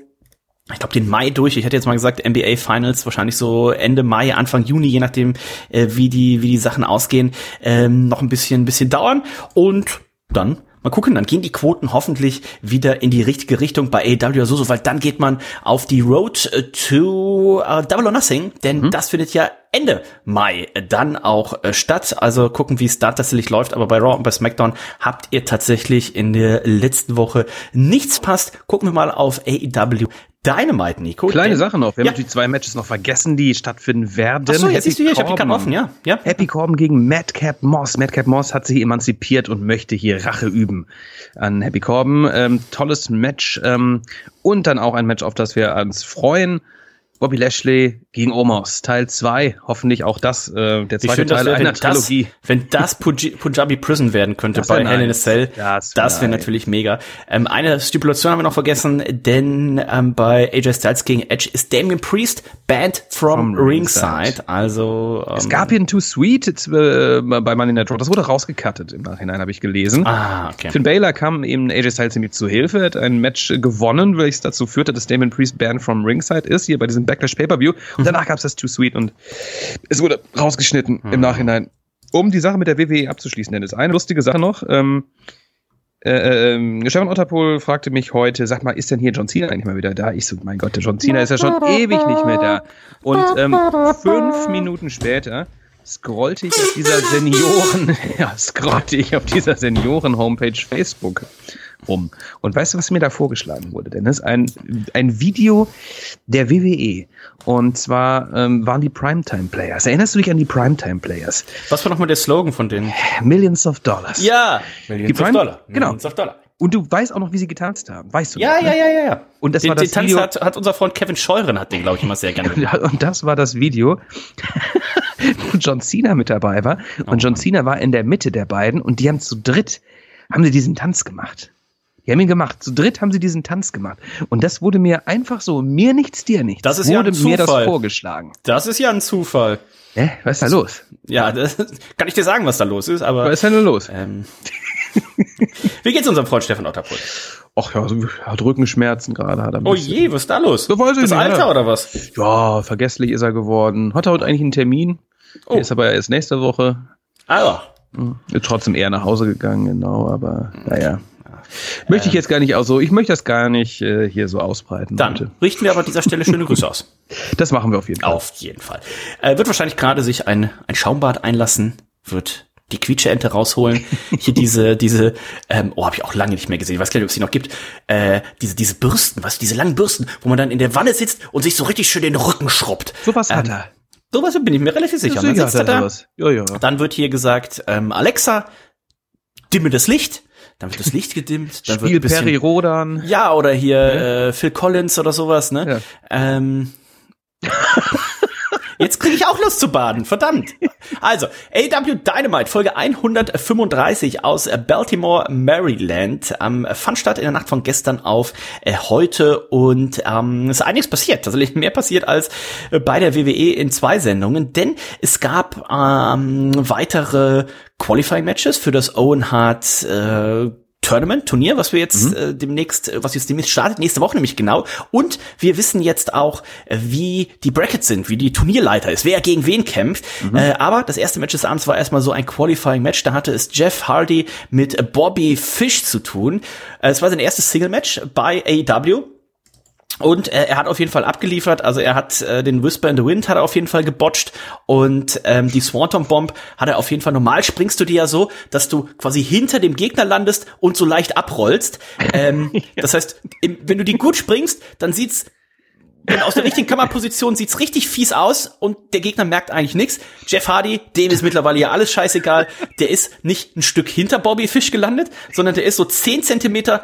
ich glaube, den Mai durch. Ich hätte jetzt mal gesagt, NBA Finals wahrscheinlich so Ende Mai, Anfang Juni, je nachdem, äh, wie die wie die Sachen ausgehen, ähm, noch ein bisschen ein bisschen dauern und dann Mal gucken, dann gehen die Quoten hoffentlich wieder in die richtige Richtung bei AW so, weil dann geht man auf die Road to uh, Double or Nothing, denn mhm. das findet ja Ende Mai dann auch äh, statt. Also gucken, wie es da tatsächlich läuft. Aber bei Raw und bei SmackDown habt ihr tatsächlich in der letzten Woche nichts passt. Gucken wir mal auf AEW Dynamite, Nico. Kleine denn, Sache noch. Wir ja. haben natürlich zwei Matches noch vergessen, die stattfinden werden. Ach so, jetzt siehst du hier, ich habe die Karten offen, ja. ja. Happy Corbin gegen Madcap Moss. Madcap Moss hat sich emanzipiert und möchte hier Rache üben an Happy Corbin. Ähm, tolles Match ähm, und dann auch ein Match, auf das wir uns freuen. Bobby Lashley gegen Omos, Teil 2. Hoffentlich auch das, äh, der zweite schön, Teil wär, einer Trilogie. Das, wenn das Punjabi Prison werden könnte bei Hell in a Cell, das wäre wär natürlich mega. Ähm, eine Stipulation haben wir noch vergessen, denn ähm, bei AJ Styles gegen Edge ist Damien Priest banned from, from ringside. ringside. Also ähm, Es gab hier ein Too Sweet äh, bei Money Night Raw. Das wurde rausgecuttet im Nachhinein, habe ich gelesen. Ah, okay. Finn Baylor kam eben AJ Styles nämlich zu Hilfe, hat ein Match gewonnen, weil es dazu führte, dass Damien Priest banned from ringside ist, hier bei diesem Backlash Pay-Per-View. Und danach gab es das Too Sweet und es wurde rausgeschnitten mhm. im Nachhinein. Um die Sache mit der WWE abzuschließen, denn es ist eine lustige Sache noch. Ähm, äh, äh, Stefan Otterpohl fragte mich heute, sag mal, ist denn hier John Cena eigentlich mal wieder da? Ich so, mein Gott, der John Cena ist ja schon ewig nicht mehr da. Und ähm, fünf Minuten später scrollte ich auf dieser Senioren, ja, scrollte ich auf dieser Senioren-Homepage Facebook rum. Und weißt du, was mir da vorgeschlagen wurde, Dennis? Ein, ein Video der WWE. Und zwar ähm, waren die Primetime Players. Erinnerst du dich an die Primetime Players? Was war nochmal der Slogan von denen? Millions of Dollars. Ja, Millions Prime, of Dollar. Genau. Millions of Dollar. Und du weißt auch noch, wie sie getanzt haben. Weißt du? Ja, noch, ja, ne? ja, ja, ja. Und das den, war das den Video. Tanz hat, hat unser Freund Kevin Scheuren hat den, glaube ich, immer sehr gerne. und das war das Video, wo John Cena mit dabei war. Und oh, John Cena war in der Mitte der beiden und die haben zu dritt, haben sie diesen Tanz gemacht. Die haben ihn gemacht. Zu dritt haben sie diesen Tanz gemacht. Und das wurde mir einfach so, mir nichts, dir nichts. Das ist wurde ja ein mir das vorgeschlagen. Das ist ja ein Zufall. Hä? Was ist da los? Ja, das, kann ich dir sagen, was da los ist, aber. Was ist denn da los? Ähm, wie geht's unserem Freund Stefan Otterpohl? Ach ja, hat Rückenschmerzen gerade. Hat er Oh bisschen. je, was ist da los? So weiß ich das nicht, Alter ja. oder was? Ja, vergesslich ist er geworden. Hat er heute eigentlich einen Termin? Oh. Der ist aber erst nächste Woche. Ah ja. Ist trotzdem eher nach Hause gegangen, genau, aber naja. Möchte ich jetzt gar nicht auch so, ich möchte das gar nicht äh, hier so ausbreiten. Dann Leute. richten wir aber an dieser Stelle schöne Grüße aus. Das machen wir auf jeden Fall. Auf jeden Fall. Äh, wird wahrscheinlich gerade sich ein, ein Schaumbad einlassen, wird die Quietscheente rausholen. Hier diese, diese, ähm, oh, habe ich auch lange nicht mehr gesehen. Ich weiß gar nicht, ob es die noch gibt. Äh, diese, diese Bürsten, was, diese langen Bürsten, wo man dann in der Wanne sitzt und sich so richtig schön den Rücken schrubbt. Sowas hat Ähm, er. Sowas bin ich mir relativ sicher. Dann hat sitzt er da. Ja, ja. dann wird hier gesagt, ähm, Alexa, dimme das Licht. Dann wird das Licht gedimmt. Dann wird Spiel ein bisschen, Perry Rodan. Ja, oder hier äh, Phil Collins oder sowas, ne? Ähm, Jetzt kriege ich auch Lust zu baden, verdammt. Also, AW Dynamite, Folge 135 aus äh, Baltimore, Maryland. Ähm, fand statt in der Nacht von gestern auf äh, heute und ähm, es ist einiges passiert. Tatsächlich mehr passiert als äh, bei der WWE in zwei Sendungen, denn es gab ähm, weitere Qualifying-Matches für das Owen Hart äh, Tournament, Turnier, was wir jetzt äh, demnächst, äh, was jetzt demnächst startet, nächste Woche nämlich genau. Und wir wissen jetzt auch, äh, wie die Brackets sind, wie die Turnierleiter ist, wer gegen wen kämpft. Äh, aber das erste Match des Abends war erstmal so ein Qualifying-Match. Da hatte es Jeff Hardy mit Bobby Fish zu tun. Äh, es war sein erstes Single-Match bei AEW. Und äh, er hat auf jeden Fall abgeliefert, also er hat äh, den Whisper in the Wind hat er auf jeden Fall gebotcht und ähm, die Swanton Bomb hat er auf jeden Fall. Normal springst du dir ja so, dass du quasi hinter dem Gegner landest und so leicht abrollst. Ähm, Das heißt, im, wenn du die gut springst, dann sieht's wenn aus der richtigen Kammerposition sieht's richtig fies aus und der Gegner merkt eigentlich nichts. Jeff Hardy, dem ist mittlerweile ja alles scheißegal. Der ist nicht ein Stück hinter Bobby Fish gelandet, sondern der ist so 10 Zentimeter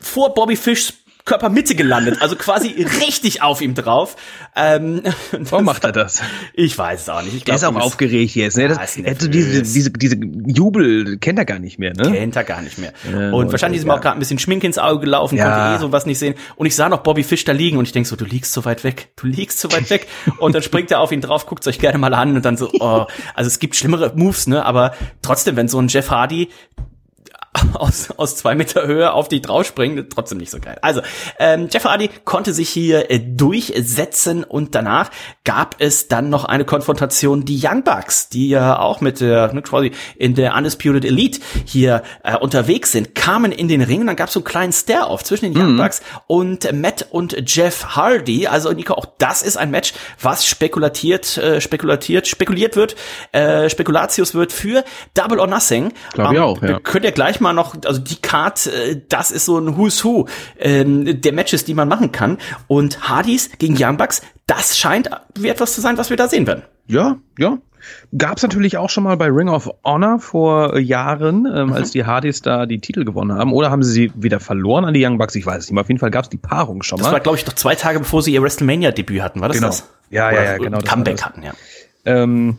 vor Bobby Fischs Körpermitte gelandet, also quasi richtig auf ihm drauf. Ähm, Warum macht er das? Ich weiß es auch nicht. Ich Der glaub, ist auch aufgeregt jetzt. Ne? Ja, Das, ist er hat so nervös. diese, diese, diese Jubel kennt er gar nicht mehr. Ne? kennt er gar nicht mehr. Ja, und wahrscheinlich ist ihm ja. auch gerade ein bisschen Schmink ins Auge gelaufen, Ja. konnte eh sowas nicht sehen. Und ich sah noch Bobby Fish da liegen und ich denk so, du liegst so weit weg, du liegst so weit weg. Und dann springt er auf ihn drauf, guckt euch gerne mal an und dann so, oh, also es gibt schlimmere Moves, ne? Aber trotzdem, wenn so ein Jeff Hardy aus, aus zwei Meter Höhe auf dich draufspringen, trotzdem nicht so geil. Also, ähm, Jeff Hardy konnte sich hier äh, durchsetzen und danach gab es dann noch eine Konfrontation, die Young Bucks, die ja auch mit der, ne, quasi in der Undisputed Elite hier äh, unterwegs sind, kamen in den Ring und dann gab es so einen kleinen Stare-Off zwischen den Young Bucks und Matt und Jeff Hardy. Also, Nico, auch das ist ein Match, was spekulatiert, äh, spekulatiert, spekuliert wird, äh, Spekulatius wird für Double or Nothing. Glaub ich auch, ja. wir könnt ihr gleich mal noch, also die Card, äh, das ist so ein Who's Who ähm, der Matches, die man machen kann. Und Hardys gegen Young Bucks, das scheint wie etwas zu sein, was wir da sehen werden. Ja, ja. Gab's natürlich auch schon mal bei Ring of Honor vor Jahren, ähm, Mhm. als die Hardys da die Titel gewonnen haben. Oder haben sie sie wieder verloren an die Young Bucks? Ich weiß es nicht. mehr. Auf jeden Fall gab's die Paarung schon Das mal. war, glaube ich, noch zwei Tage bevor sie ihr WrestleMania-Debüt hatten, war das Genau. das? Ja, ja, ja, Oder genau, das Comeback das. hatten, ja. Ähm,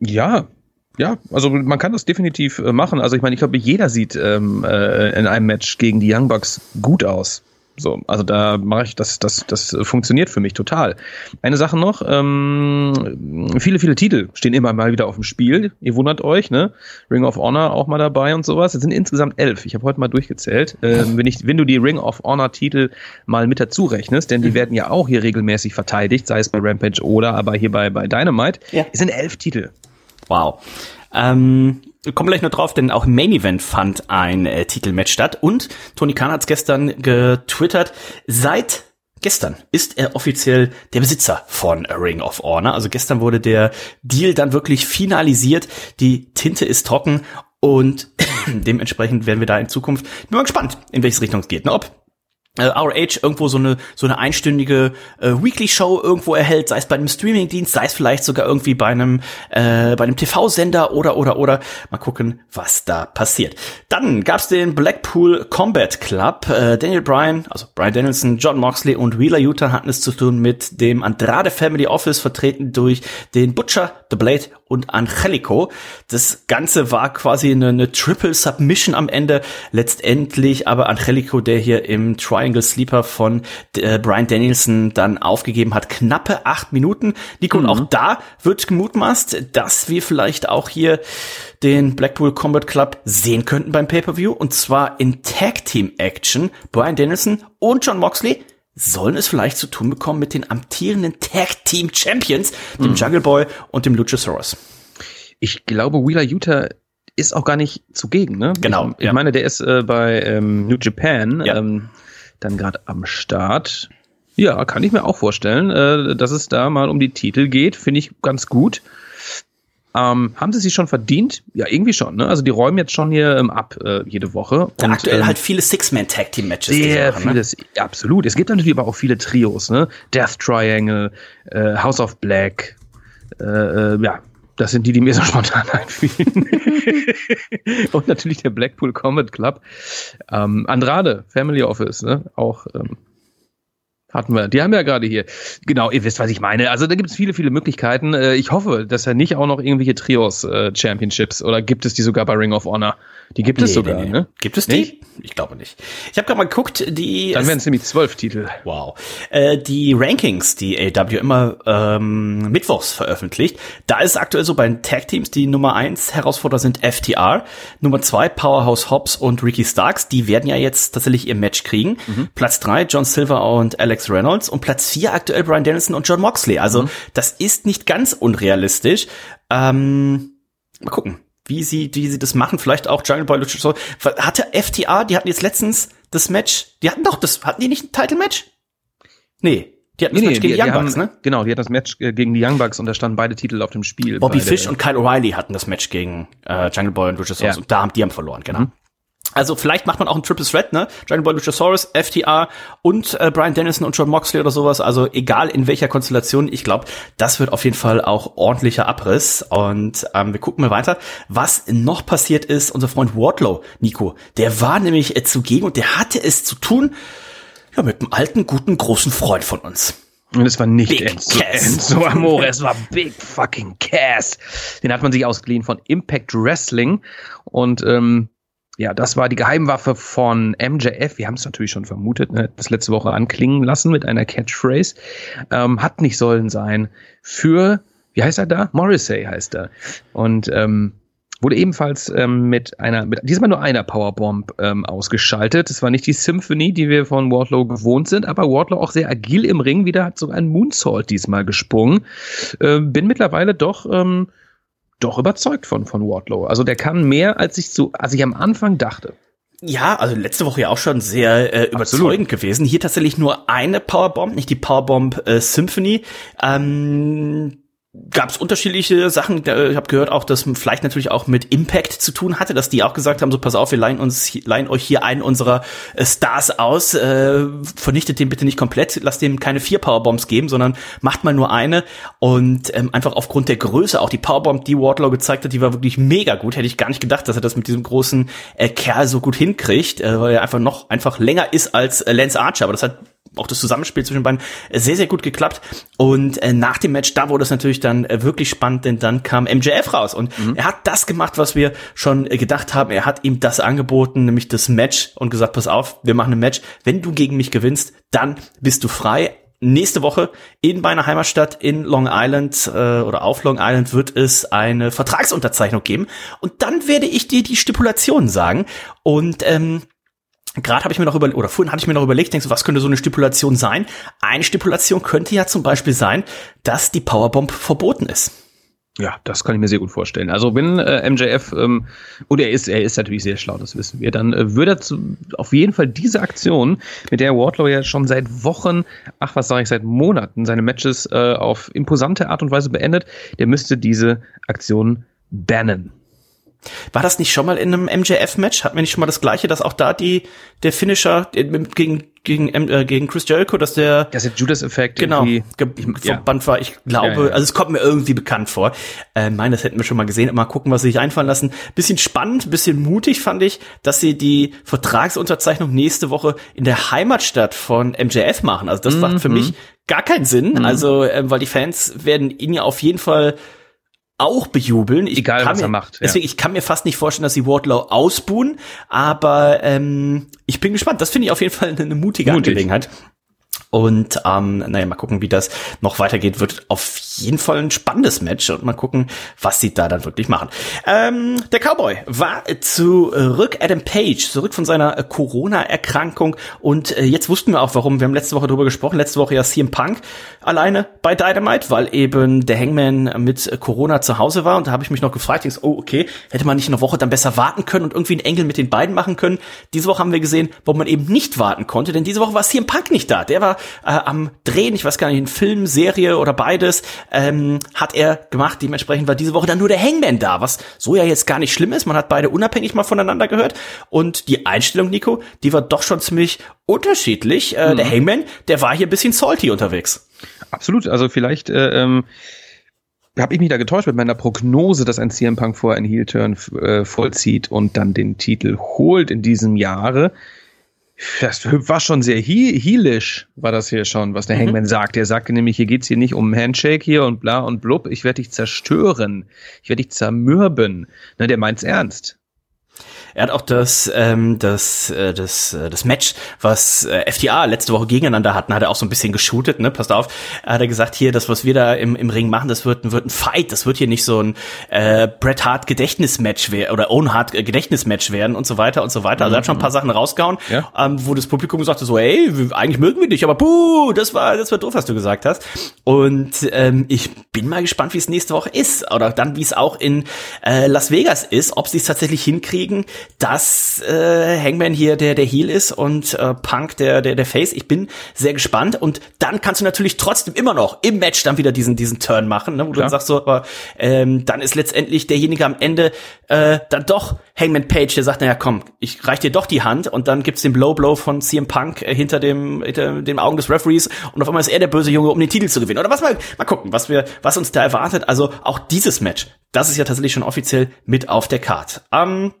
ja, ja, also man kann das definitiv äh, machen. Also ich meine, ich glaube, jeder sieht ähm, äh, in einem Match gegen die Young Bucks gut aus. So, also da mache ich das, das, das funktioniert für mich total. Eine Sache noch, ähm, viele, viele Titel stehen immer mal wieder auf dem Spiel. Ihr wundert euch, ne? Ring of Honor auch mal dabei und sowas. Es sind insgesamt elf. Ich habe heute mal durchgezählt. Ähm, wenn, ich, wenn du die Ring of Honor Titel mal mit dazu rechnest, denn die werden ja auch hier regelmäßig verteidigt, sei es bei Rampage oder aber hier bei, bei Dynamite. Ja. Es sind elf Titel. Wow. Ähm, kommen gleich noch drauf, denn auch im Main Event fand ein äh, Titelmatch statt und Tony Khan hat es gestern getwittert. Seit gestern ist er offiziell der Besitzer von Ring of Honor. Also gestern wurde der Deal dann wirklich finalisiert. Die Tinte ist trocken und dementsprechend werden wir da in Zukunft, bin mal gespannt, in welche Richtung es geht. Ne? Ob äh, ROH irgendwo so eine so eine einstündige äh, Weekly Show irgendwo erhält, sei es bei einem Streamingdienst, sei es vielleicht sogar irgendwie bei einem äh, bei einem TV-Sender oder oder oder mal gucken, was da passiert. Dann gab's den Blackpool Combat Club. Äh, Daniel Bryan, also Bryan Danielson, John Moxley und Wheeler Utah hatten es zu tun mit dem Andrade Family Office vertreten durch den Butcher, The Blade und Angelico. Das Ganze war quasi eine, eine Triple Submission am Ende. Letztendlich aber Angelico, der hier im Triangle Sleeper von äh, Brian Danielson dann aufgegeben hat, knappe acht Minuten. Nico, mhm. und auch da wird gemutmaßt, dass wir vielleicht auch hier den Blackpool Combat Club sehen könnten beim Pay-Per-View. Und zwar in Tag Team Action. Brian Danielson und John Moxley sollen es vielleicht zu tun bekommen mit den amtierenden Tag Team Champions, dem mhm. Jungle Boy und dem Luchasaurus. Ich glaube, Wheeler Utah ist auch gar nicht zugegen, ne? Genau. Ich, ich ja. meine, der ist äh, bei ähm, New Japan ja. ähm, dann gerade am Start. Ja, kann ich mir auch vorstellen, äh, dass es da mal um die Titel geht. Finde ich ganz gut. Ähm, haben sie sich schon verdient? Ja, irgendwie schon. Ne? Also die räumen jetzt schon hier ähm, ab äh, jede Woche. Und, aktuell ähm, halt viele Six-Man-Tag-Team-Matches. Sehr Woche, ne? absolut. Es gibt natürlich aber auch viele Trios. Ne? Death Triangle, äh, House of Black, äh, äh, ja, das sind die, die mir so spontan einfielen. und natürlich der Blackpool Combat Club. Ähm, Andrade, Family Office, ne? Auch ähm, hatten wir. Die haben wir ja gerade hier. Genau, ihr wisst, was ich meine. Also da gibt es viele, viele Möglichkeiten. Äh, ich hoffe, dass er nicht auch noch irgendwelche Trios äh, oder gibt es die sogar bei Ring of Honor? Die gibt nee, es sogar, nee, nee. ne? Gibt es die? Ich glaube nicht. Ich habe gerade mal geguckt, die. Dann wären es nämlich zwölf Titel. Wow. Äh, die Rankings, die AW immer ähm, mittwochs veröffentlicht, da ist aktuell so bei den Tag Teams die Nummer eins Herausforderer sind FTR, Nummer zwei Powerhouse Hobbs und Ricky Starks. Die werden ja jetzt tatsächlich ihr Match kriegen. Mhm. Platz drei John Silver und Alex Reynolds und Platz vier aktuell Brian Dennison und John Moxley. Also mhm. das ist nicht ganz unrealistisch. Ähm, mal gucken wie sie, wie sie das machen. Vielleicht auch Jungle Boy Luchasaurus. Hatte FTA, die hatten jetzt letztens das Match, die hatten doch das, hatten die nicht ein Title-Match? Nee. Die hatten das nee, Match gegen die, Young die Bucks, haben, ne? Genau, die hatten das Match äh, gegen die Young Bucks und da standen beide Titel auf dem Spiel. Bobby Fish und Kyle O'Reilly hatten das Match gegen äh, Jungle Boy und Luchasaurus ja. und da haben die haben verloren, genau. Mhm. Also vielleicht macht man auch ein Triple Threat, ne? Jungle Boy Luchasaurus, FTA und äh, Brian Dennison und John Moxley oder sowas. Also egal in welcher Konstellation, ich glaube, das wird auf jeden Fall auch ordentlicher Abriss. Und ähm, wir gucken mal weiter. Was noch passiert ist, unser Freund Wardlow, Nico, der war nämlich äh, zugegen und der hatte es zu tun ja, mit einem alten, guten, großen Freund von uns. Und es war nicht Big Enzo, Enzo Amore, es war Big fucking Cass. Den hat man sich ausgeliehen von Impact Wrestling und ähm, ja, das war die Geheimwaffe von MJF. Wir haben es natürlich schon vermutet, ne? das letzte Woche anklingen lassen mit einer Catchphrase. Ähm, hat nicht sollen sein für, wie heißt er da? Morrissey heißt er. Und ähm, wurde ebenfalls ähm, mit einer, mit diesmal nur einer Powerbomb ähm, ausgeschaltet. Es war nicht die Symphony, die wir von Wardlow gewohnt sind, aber Wardlow auch sehr agil im Ring wieder, hat so einen Moonsault diesmal gesprungen. Äh, bin mittlerweile doch ähm, doch überzeugt von, von Wardlow. Also der kann mehr, als ich so, als ich am Anfang dachte. Ja, also letzte Woche ja auch schon sehr äh, überzeugend Absolut. gewesen. Hier tatsächlich nur eine Powerbomb, nicht die Powerbomb äh, Symphony. Ähm, gab es unterschiedliche Sachen. Ich habe gehört auch, dass vielleicht natürlich auch mit Impact zu tun hatte, dass die auch gesagt haben, so pass auf, wir leihen uns leihen euch hier einen unserer äh, Stars aus, äh, vernichtet den bitte nicht komplett, lasst dem keine vier Powerbombs geben, sondern macht mal nur eine und ähm, einfach aufgrund der Größe auch die Powerbomb, die Wardlow gezeigt hat, die war wirklich mega gut. Hätte ich gar nicht gedacht, dass er das mit diesem großen äh, Kerl so gut hinkriegt, äh, weil er einfach noch einfach länger ist als äh, Lance Archer, aber das hat auch das Zusammenspiel zwischen den beiden äh, sehr, sehr gut geklappt. Und äh, nach dem Match, da wurde es natürlich dann äh, wirklich spannend, denn dann kam MJF raus und mhm. er hat das gemacht, was wir schon äh, gedacht haben. Er hat ihm das angeboten, nämlich das Match und gesagt, pass auf, wir machen ein Match. Wenn du gegen mich gewinnst, dann bist du frei nächste Woche in meiner Heimatstadt in Long Island äh, oder auf Long Island wird es eine Vertragsunterzeichnung geben und dann werde ich dir die Stipulationen sagen und ähm, Gerade habe ich mir noch über oder vorhin hatte ich mir noch überlegt, denkst du, was könnte so eine Stipulation sein? Eine Stipulation könnte ja zum Beispiel sein, dass die Powerbomb verboten ist. Ja, das kann ich mir sehr gut vorstellen. Also wenn äh, MJF ähm, und er ist, er ist natürlich sehr schlau, das wissen wir, dann äh, würde er zu, auf jeden Fall diese Aktion, mit der Wardlow ja schon seit Wochen, ach was sage ich, seit Monaten seine Matches äh, auf imposante Art und Weise beendet, der müsste diese Aktion bannen. War das nicht schon mal in einem MJF-Match? Hatten wir nicht schon mal das gleiche, dass auch da die, der Finisher gegen, gegen, äh, gegen Chris Jericho, dass der. Dass der Judas-Effekt genau, verbannt ja. war. Ich glaube, ja, ja. also es kommt mir irgendwie bekannt vor. Äh, mein, das hätten wir schon mal gesehen. Mal gucken, was sie sich einfallen lassen. Bisschen spannend, bisschen mutig fand ich, dass sie die Vertragsunterzeichnung nächste Woche in der Heimatstadt von MJF machen. Also das mhm. macht für mich gar keinen Sinn. Mhm. Also, äh, weil die Fans werden ihn ja auf jeden Fall auch bejubeln. Ich Egal, was mir, er macht. Ja. Deswegen, ich kann mir fast nicht vorstellen, dass sie Wardlow ausbuhen, aber ähm, ich bin gespannt. Das finde ich auf jeden Fall eine, mutige Mutig. Angelegenheit. Und ähm, naja, mal gucken, wie das noch weitergeht. Wird auf jeden Fall ein spannendes Match und mal gucken, was sie da dann wirklich machen. Ähm, der Cowboy war zurück, Adam Page, zurück von seiner Corona-Erkrankung und äh, jetzt wussten wir auch, warum. Wir haben letzte Woche darüber gesprochen, letzte Woche ja CM Punk alleine bei Dynamite, weil eben der Hangman mit Corona zu Hause war und da habe ich mich noch gefragt, so, oh okay, hätte man nicht eine Woche dann besser warten können und irgendwie einen Engel mit den beiden machen können. Diese Woche haben wir gesehen, wo man eben nicht warten konnte, denn diese Woche war CM Punk nicht da. Der war äh, am Drehen, ich weiß gar nicht, in Film, Serie oder beides, ähm, hat er gemacht. Dementsprechend war diese Woche dann nur der Hangman da, was so ja jetzt gar nicht schlimm ist. Man hat beide unabhängig mal voneinander gehört. Und die Einstellung, Nico, die war doch schon ziemlich unterschiedlich. Äh, mhm. Der Hangman, der war hier ein bisschen salty unterwegs. Absolut. Also vielleicht äh, ähm habe ich mich da getäuscht mit meiner Prognose, dass ein CM Punk vorher einen Heel-Turn äh, vollzieht und dann den Titel holt in diesem Jahre. Das war schon sehr heelisch, war das hier schon, was der mhm. Hangman sagt. Er sagte nämlich, hier geht's hier nicht um Handshake hier und bla und blub. Ich werde dich zerstören. Ich werde dich zermürben. Na, der meint's ernst. Er hat auch das, ähm, das, äh, das, äh, das Match, was äh, FTA letzte Woche gegeneinander hatten, hat er auch so ein bisschen geshootet, ne? Passt auf. Er hat er gesagt, hier, das, was wir da im, im Ring machen, das wird, wird ein Fight. Das wird hier nicht so ein äh, Bret Hart Gedächtnismatch werden oder Owen Hart Gedächtnismatch werden und so weiter und so weiter. Also er hat schon ein paar Sachen rausgehauen, ja. ähm, wo das Publikum sagte so, ey, eigentlich mögen wir dich, aber puh, das war, das war doof, was du gesagt hast. Und ähm, ich bin mal gespannt, wie es nächste Woche ist. Oder dann, wie es auch in äh, Las Vegas ist, ob sie es tatsächlich hinkriegen, dass äh, Hangman hier der der Heel ist und äh, Punk der der der Face. Ich bin sehr gespannt und dann kannst du natürlich trotzdem immer noch im Match dann wieder diesen diesen Turn machen, ne, wo Klar. du dann sagst so, aber ähm, dann ist letztendlich derjenige am Ende äh, dann doch Hangman Page, der sagt, naja, komm, ich reich dir doch die Hand und dann gibt's den Blow Blow von CM Punk äh, hinter dem hinter den Augen des Referees und auf einmal ist er der böse Junge, um den Titel zu gewinnen. Oder was mal mal gucken, was wir was uns da erwartet. Also auch dieses Match, das ist ja tatsächlich schon offiziell mit auf der Card. Ähm,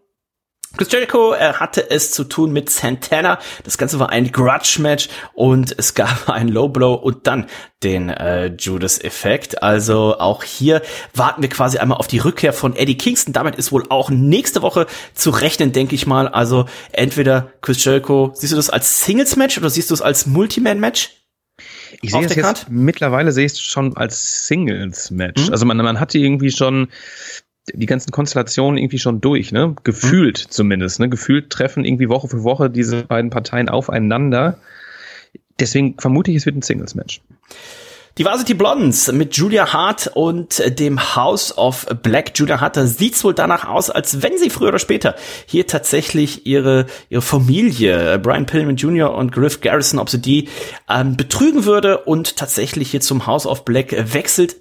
Chris Jericho er hatte es zu tun mit Santana. Das Ganze war ein Grudge-Match und es gab einen Low Blow und dann den äh, Judas-Effekt. Also auch hier warten wir quasi einmal auf die Rückkehr von Eddie Kingston. Damit ist wohl auch nächste Woche zu rechnen, denke ich mal. Also entweder Chris Jericho, siehst du das als Singles-Match oder siehst du es als Multiman-Match? Ich sehe es jetzt, mittlerweile sehe ich es schon als Singles-Match. Mhm. Also man, man hatte irgendwie schon die ganzen Konstellationen irgendwie schon durch, ne? Gefühlt mhm. zumindest, ne? Gefühlt treffen irgendwie Woche für Woche diese beiden Parteien aufeinander. Deswegen vermute ich, es wird ein Singles-Match. Die Varsity Blondes mit Julia Hart und dem House of Black. Julia Hart, da sieht's wohl danach aus, als wenn sie früher oder später hier tatsächlich ihre, ihre Familie, Brian Pillman Jr. und Griff Garrison, ob sie die ähm, betrügen würde und tatsächlich hier zum House of Black wechselt.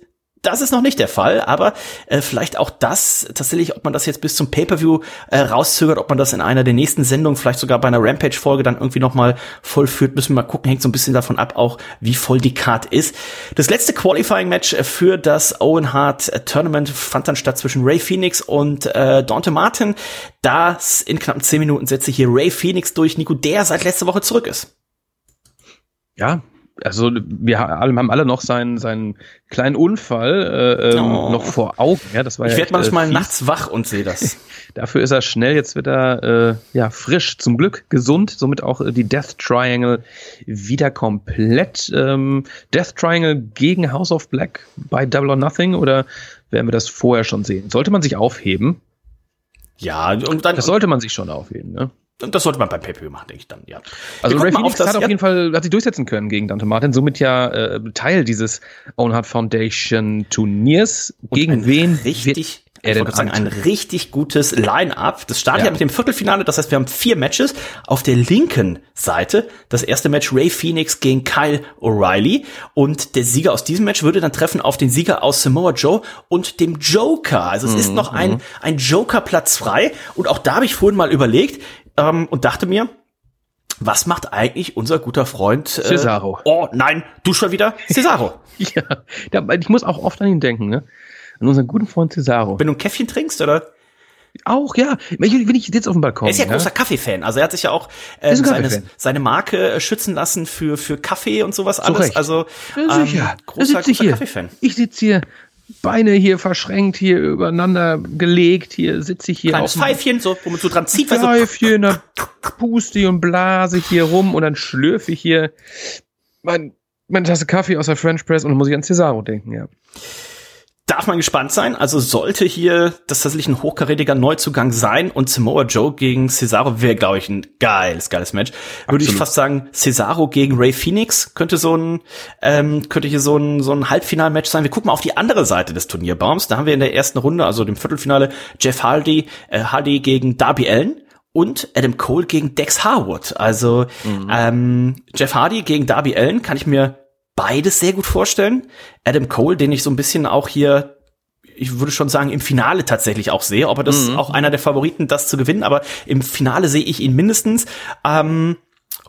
Das ist noch nicht der Fall, aber äh, vielleicht auch das tatsächlich, ob man das jetzt bis zum Pay-per-View äh, rauszögert, ob man das in einer der nächsten Sendungen, vielleicht sogar bei einer Rampage-Folge dann irgendwie nochmal vollführt, müssen wir mal gucken, hängt so ein bisschen davon ab, auch wie voll die Card ist. Das letzte Qualifying-Match für das Owen Hart Tournament fand dann statt zwischen Ray Phoenix und äh, Dante Martin. Das in knappen zehn Minuten setze ich hier Ray Phoenix durch, Nico, der seit letzter Woche zurück ist. Ja, also wir haben alle noch seinen, seinen kleinen Unfall äh, ähm, oh. noch vor Augen. Ja, das war ich ja werde manchmal äh, nachts wach und sehe das. Dafür ist er schnell, jetzt wird er äh, ja frisch, zum Glück gesund, somit auch äh, die Death Triangle wieder komplett. Ähm, Death Triangle gegen House of Black bei Double or Nothing oder werden wir das vorher schon sehen? Sollte man sich aufheben? Ja, und dann. Das sollte man sich schon aufheben, ne? Das sollte man beim pay machen, denke ich dann, ja. Also Ray Phoenix hat auf jeden Fall, hat sich durchsetzen können gegen Dante Martin, somit ja äh, Teil dieses Own Heart Foundation Turniers. Und gegen wen richtig er ich sagen, ein richtig gutes Line-up. Das startet ja. ja. mit dem Viertelfinale, das heißt, wir haben vier Matches. Auf der linken Seite das erste Match Ray Phoenix gegen Kyle O'Reilly und der Sieger aus diesem Match würde dann treffen auf den Sieger aus Samoa Joe und dem Joker. Also es mhm. ist noch ein, mhm. ein Joker-Platz frei und auch da habe ich vorhin mal überlegt, ähm, und dachte mir, was macht eigentlich unser guter Freund äh, Cesaro? Oh nein, du schon wieder? Cesaro. ja, ich muss auch oft an ihn denken, ne? An unseren guten Freund Cesaro. Wenn du ein Käffchen trinkst, oder? Auch, ja. Wenn ich jetzt auf dem Balkon. Er ist ja, ja? großer Kaffee-Fan. Also er hat sich ja auch äh, seine, seine Marke äh, schützen lassen für, für Kaffee und sowas alles. Recht. Also ja, sicher. Ähm, großer, großer Kaffee-Fan. Ich sitze hier Beine hier verschränkt, hier übereinander gelegt, hier sitze ich hier Kleines auf Pfeifchen, so, wo man so dran zieht, Pfeifchen, dann puste ich und blase ich hier rum und dann schlürfe ich hier mein, meine Tasse Kaffee aus der French Press und dann muss ich an Cesaro denken, ja darf man gespannt sein. Also sollte hier das tatsächlich ein hochkarätiger Neuzugang sein und Samoa Joe gegen Cesaro wäre, glaube ich, ein geiles, geiles Match. Würde ich fast sagen, Cesaro gegen Ray Phoenix könnte so ein, ähm, könnte hier so ein, so ein Halbfinalmatch sein. Wir gucken mal auf die andere Seite des Turnierbaums. Da haben wir in der ersten Runde, also dem Viertelfinale, Jeff Hardy, äh, Hardy gegen Darby Allen und Adam Cole gegen Dex Harwood. Also mhm. ähm, Jeff Hardy gegen Darby Allen kann ich mir beides sehr gut vorstellen. Adam Cole, den ich so ein bisschen auch hier ich würde schon sagen, im Finale tatsächlich auch sehe. Ob er das mhm. auch einer der Favoriten, das zu gewinnen, aber im Finale sehe ich ihn mindestens. Ähm,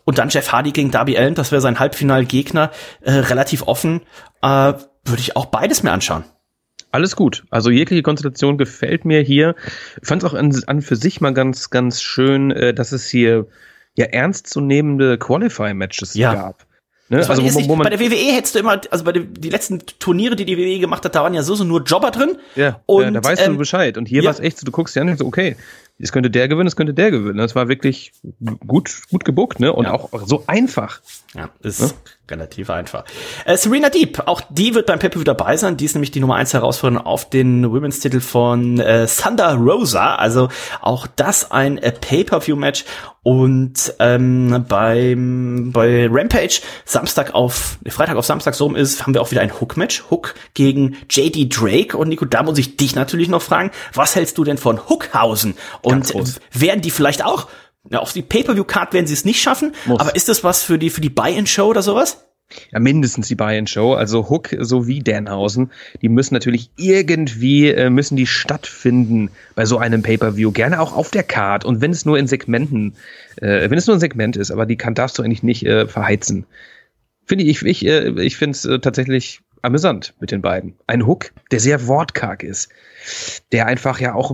und dann Jeff Hardy gegen Darby Allen, das wäre sein Halbfinalgegner, äh, relativ offen. Äh, würde ich auch beides mir anschauen. Alles gut. Also jegliche Konstellation gefällt mir hier. Ich fand es auch an, an für sich mal ganz, ganz schön, äh, dass es hier ja ernstzunehmende Qualify-Matches ja. gab. Ne? Also, wo, wo bei der WWE hättest du immer, also bei den die letzten Turniere, die die WWE gemacht hat, da waren ja so, so nur Jobber drin. Ja, und, ja da weißt ähm, du Bescheid. Und hier ja. war es echt so, du guckst ja an und so, okay, es könnte der gewinnen, es könnte der gewinnen. Das war wirklich gut, gut gebuckt, ne? Und ja. auch so einfach. Ja, ist ja? relativ einfach. Äh, Serena Deep, auch die wird beim pay dabei sein. Die ist nämlich die Nummer 1 Herausforderin auf den Women's Titel von äh, Thunder Rosa. Also auch das ein äh, Pay-Per-View-Match. Und ähm, beim bei Rampage Samstag auf Freitag auf Samstag so ist, haben wir auch wieder ein Hook-Match. Hook gegen JD Drake. Und Nico, da muss ich dich natürlich noch fragen, was hältst du denn von Hookhausen? Und werden die vielleicht auch ja, auf die Pay-Per-View-Card werden sie es nicht schaffen, Muss. aber ist das was für die, für die Buy-In-Show oder sowas? Ja, mindestens die Buy-In-Show. Also Hook sowie Danhausen, die müssen natürlich irgendwie, äh, müssen die stattfinden bei so einem Pay-Per-View. Gerne auch auf der Card. Und wenn es nur in Segmenten, äh, wenn es nur ein Segment ist, aber die kann, darfst du eigentlich nicht äh, verheizen. Finde ich, ich, äh, ich finde es äh, tatsächlich amüsant mit den beiden. Ein Hook, der sehr wortkarg ist, der einfach ja auch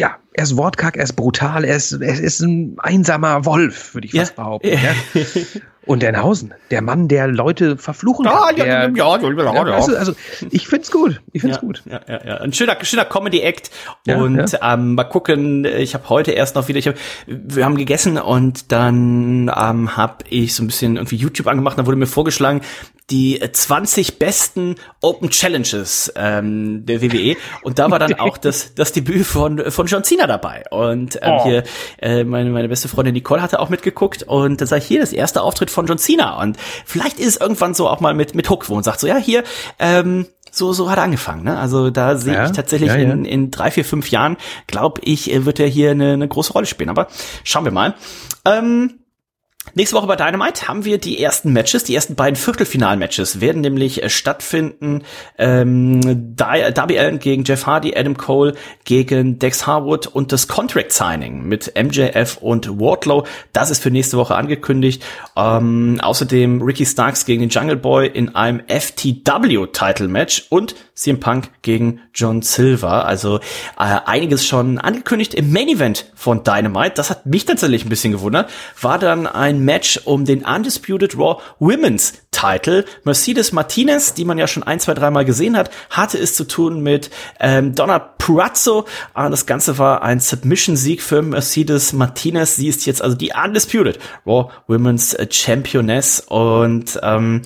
ja, er ist wortkarg, er ist brutal, er ist, er ist ein einsamer Wolf, würde ich fast ja. behaupten. Ja. Und Dernhausen, der Mann, der Leute verfluchen kann. Ja, der, ja, ja, ja, ja. Also, also ich find's gut. Ich find's ja, gut. Ja, ja, ja. Ein schöner, schöner Comedy-Act. und Ähm, mal gucken, ich habe heute erst noch wieder, ich hab, wir haben gegessen und dann ähm, habe ich so ein bisschen irgendwie YouTube angemacht, da wurde mir vorgeschlagen, die 20 besten Open Challenges ähm, der WWE und da war dann auch das das Debüt von von John Cena dabei und ähm, oh. hier äh, meine meine beste Freundin Nicole hatte auch mitgeguckt und dann sag ich hier das erste Auftritt von John Cena und vielleicht ist es irgendwann so auch mal mit mit Hook wo und sagt so ja hier ähm, so, so hat er angefangen. Ne? Also da sehe ja, ich tatsächlich ja, ja. In, in drei, vier, fünf Jahren, glaube ich, wird er hier eine, eine große Rolle spielen. Aber schauen wir mal. Ähm, Nächste Woche bei Dynamite haben wir die ersten Matches, die ersten beiden Viertelfinal-Matches werden nämlich äh, stattfinden. Ähm, Darby Allen gegen Jeff Hardy, Adam Cole gegen Dex Harwood und das Contract Signing mit MJF und Wardlow. Das ist für nächste Woche angekündigt. Ähm, außerdem Ricky Starks gegen den Jungle Boy in einem FTW-Title-Match und CM Punk gegen John Silver. Also äh, einiges schon angekündigt im Main Event von Dynamite. Das hat mich tatsächlich ein bisschen gewundert. War dann ein Match um den Undisputed Raw Women's Title. Mercedes Martinez, die man ja schon ein, zwei, dreimal gesehen hat, hatte es zu tun mit ähm, Donna Purazzo. Ah, das Ganze war ein Submission-Sieg für Mercedes Martinez. Sie ist jetzt also die Undisputed Raw Women's Championess und ähm,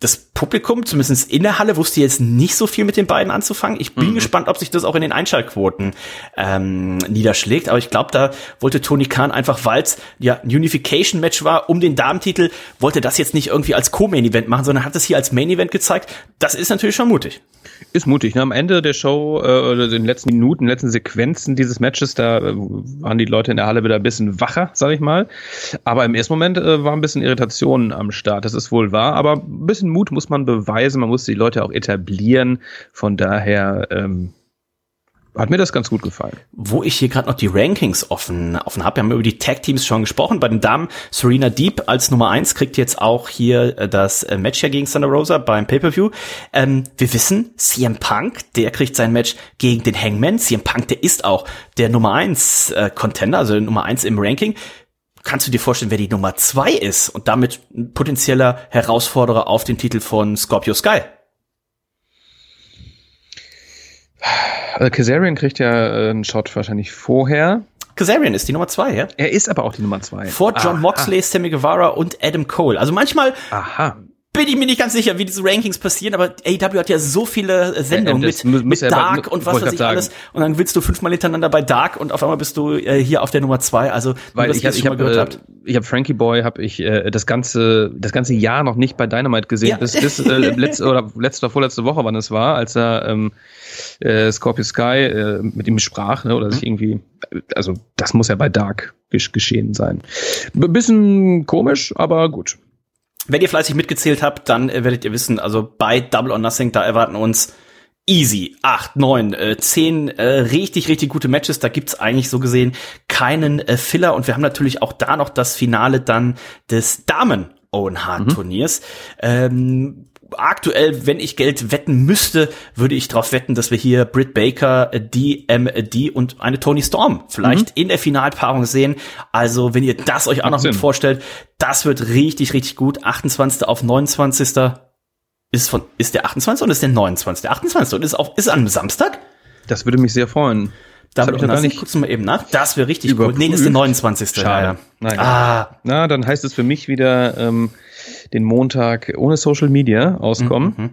das Publikum, zumindest in der Halle, wusste jetzt nicht so viel mit den beiden anzufangen. Ich bin mhm. gespannt, ob sich das auch in den Einschaltquoten ähm, niederschlägt. Aber ich glaube, da wollte Tony Khan einfach, weil es ja ein Unification-Match war um den Damentitel, wollte das jetzt nicht irgendwie als Co-Main-Event machen, sondern hat es hier als Main-Event gezeigt. Das ist natürlich schon mutig. Ist mutig. Ne? Am Ende der Show, äh, oder den letzten Minuten, letzten Sequenzen dieses Matches, da äh, waren die Leute in der Halle wieder ein bisschen wacher, sag ich mal. Aber im ersten Moment äh, war ein bisschen Irritation am Start. Das ist wohl wahr. Aber ein bisschen Mut muss man beweisen. Man muss die Leute auch etablieren. Von daher, ähm, hat mir das ganz gut gefallen. Wo ich hier gerade noch die Rankings offen, offen habe, wir haben über die Tag-Teams schon gesprochen. Bei den Damen, Serena Deep als Nummer eins kriegt jetzt auch hier äh, das äh, Match ja gegen Thunder Rosa beim Pay-Per-View. Ähm, wir wissen, CM Punk, der kriegt sein Match gegen den Hangman. CM Punk, der ist auch der Nummer eins äh, Contender, also Nummer eins im Ranking. Kannst du dir vorstellen, wer die Nummer zwei ist und damit ein potenzieller Herausforderer auf den Titel von Scorpio Sky? Also Kazarian kriegt ja äh, einen Shot wahrscheinlich vorher. Kazarian ist die Nummer zwei, ja? Er ist aber auch die Nummer zwei. Vor John Aha. Moxley, Sammy Guevara und Adam Cole. Also manchmal Aha bin ich mir nicht ganz sicher, wie diese Rankings passieren, aber AEW hat ja so viele Sendungen ja, mit, mit Dark ja, und was weiß ich sagen. alles. Und dann willst du fünfmal hintereinander bei Dark und auf einmal bist du äh, hier auf der Nummer zwei. Also weil ich, ich habe äh, ich habe Frankie Boy habe ich äh, das ganze das ganze Jahr noch nicht bei Dynamite gesehen, ja. bis, bis äh, letzte oder letzte oder vorletzte Woche, wann es war, als er ähm, äh, Scorpio Sky äh, mit ihm sprach ne, oder sich mhm. irgendwie also das muss ja bei Dark geschehen sein. Bisschen komisch, aber gut. Wenn ihr fleißig mitgezählt habt, dann äh, werdet ihr wissen, also bei Double or Nothing, da erwarten uns easy acht, neun, äh, zehn äh, richtig, richtig gute Matches. Da gibt's eigentlich so gesehen keinen äh, Filler. Und wir haben natürlich auch da noch das Finale dann des Damen Owen Hart Turniers. Mhm. Ähm, aktuell, wenn ich Geld wetten müsste, würde ich darauf wetten, dass wir hier Britt Baker, DMD und eine Tony Storm vielleicht mhm. in der Finalpaarung sehen. Also, wenn ihr das euch auch noch mit vorstellt, das wird richtig, richtig gut. 28. auf 29. Ist von, ist der 28. und ist der 29. Der 28. und ist auch, ist an Samstag? Das würde mich sehr freuen. Da habe ich noch gar nicht guckst du mal eben nach. Das wäre richtig überprüft. gut. Nee, ist der 29. Schade. Ja, ja. Naja. Ah. Na, dann heißt es für mich wieder, ähm, den Montag ohne Social Media auskommen. Mhm. mhm.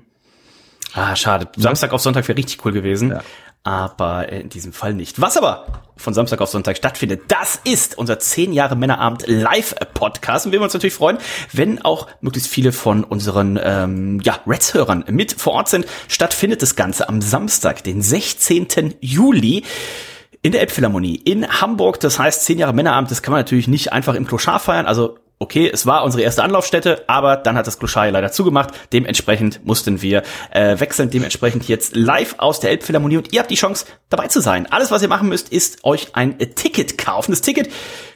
Ah, schade. Samstag auf Sonntag wäre richtig cool gewesen. Ja. Aber in diesem Fall nicht. Was aber von Samstag auf Sonntag stattfindet, das ist unser 10 Jahre Männerabend Live-Podcast. Und wir würden uns natürlich freuen, wenn auch möglichst viele von unseren ähm, ja, Reds-Hörern mit vor Ort sind. Stattfindet das Ganze am Samstag, den 16. Juli in der Elbphilharmonie in Hamburg. Das heißt, 10 Jahre Männerabend, das kann man natürlich nicht einfach im Kloschar feiern. Also okay, es war unsere erste Anlaufstätte, aber dann hat das Kloschai leider zugemacht. Dementsprechend mussten wir äh, wechseln. Dementsprechend jetzt live aus der Elbphilharmonie und ihr habt die Chance, dabei zu sein. Alles, was ihr machen müsst, ist euch ein Ticket kaufen. Das Ticket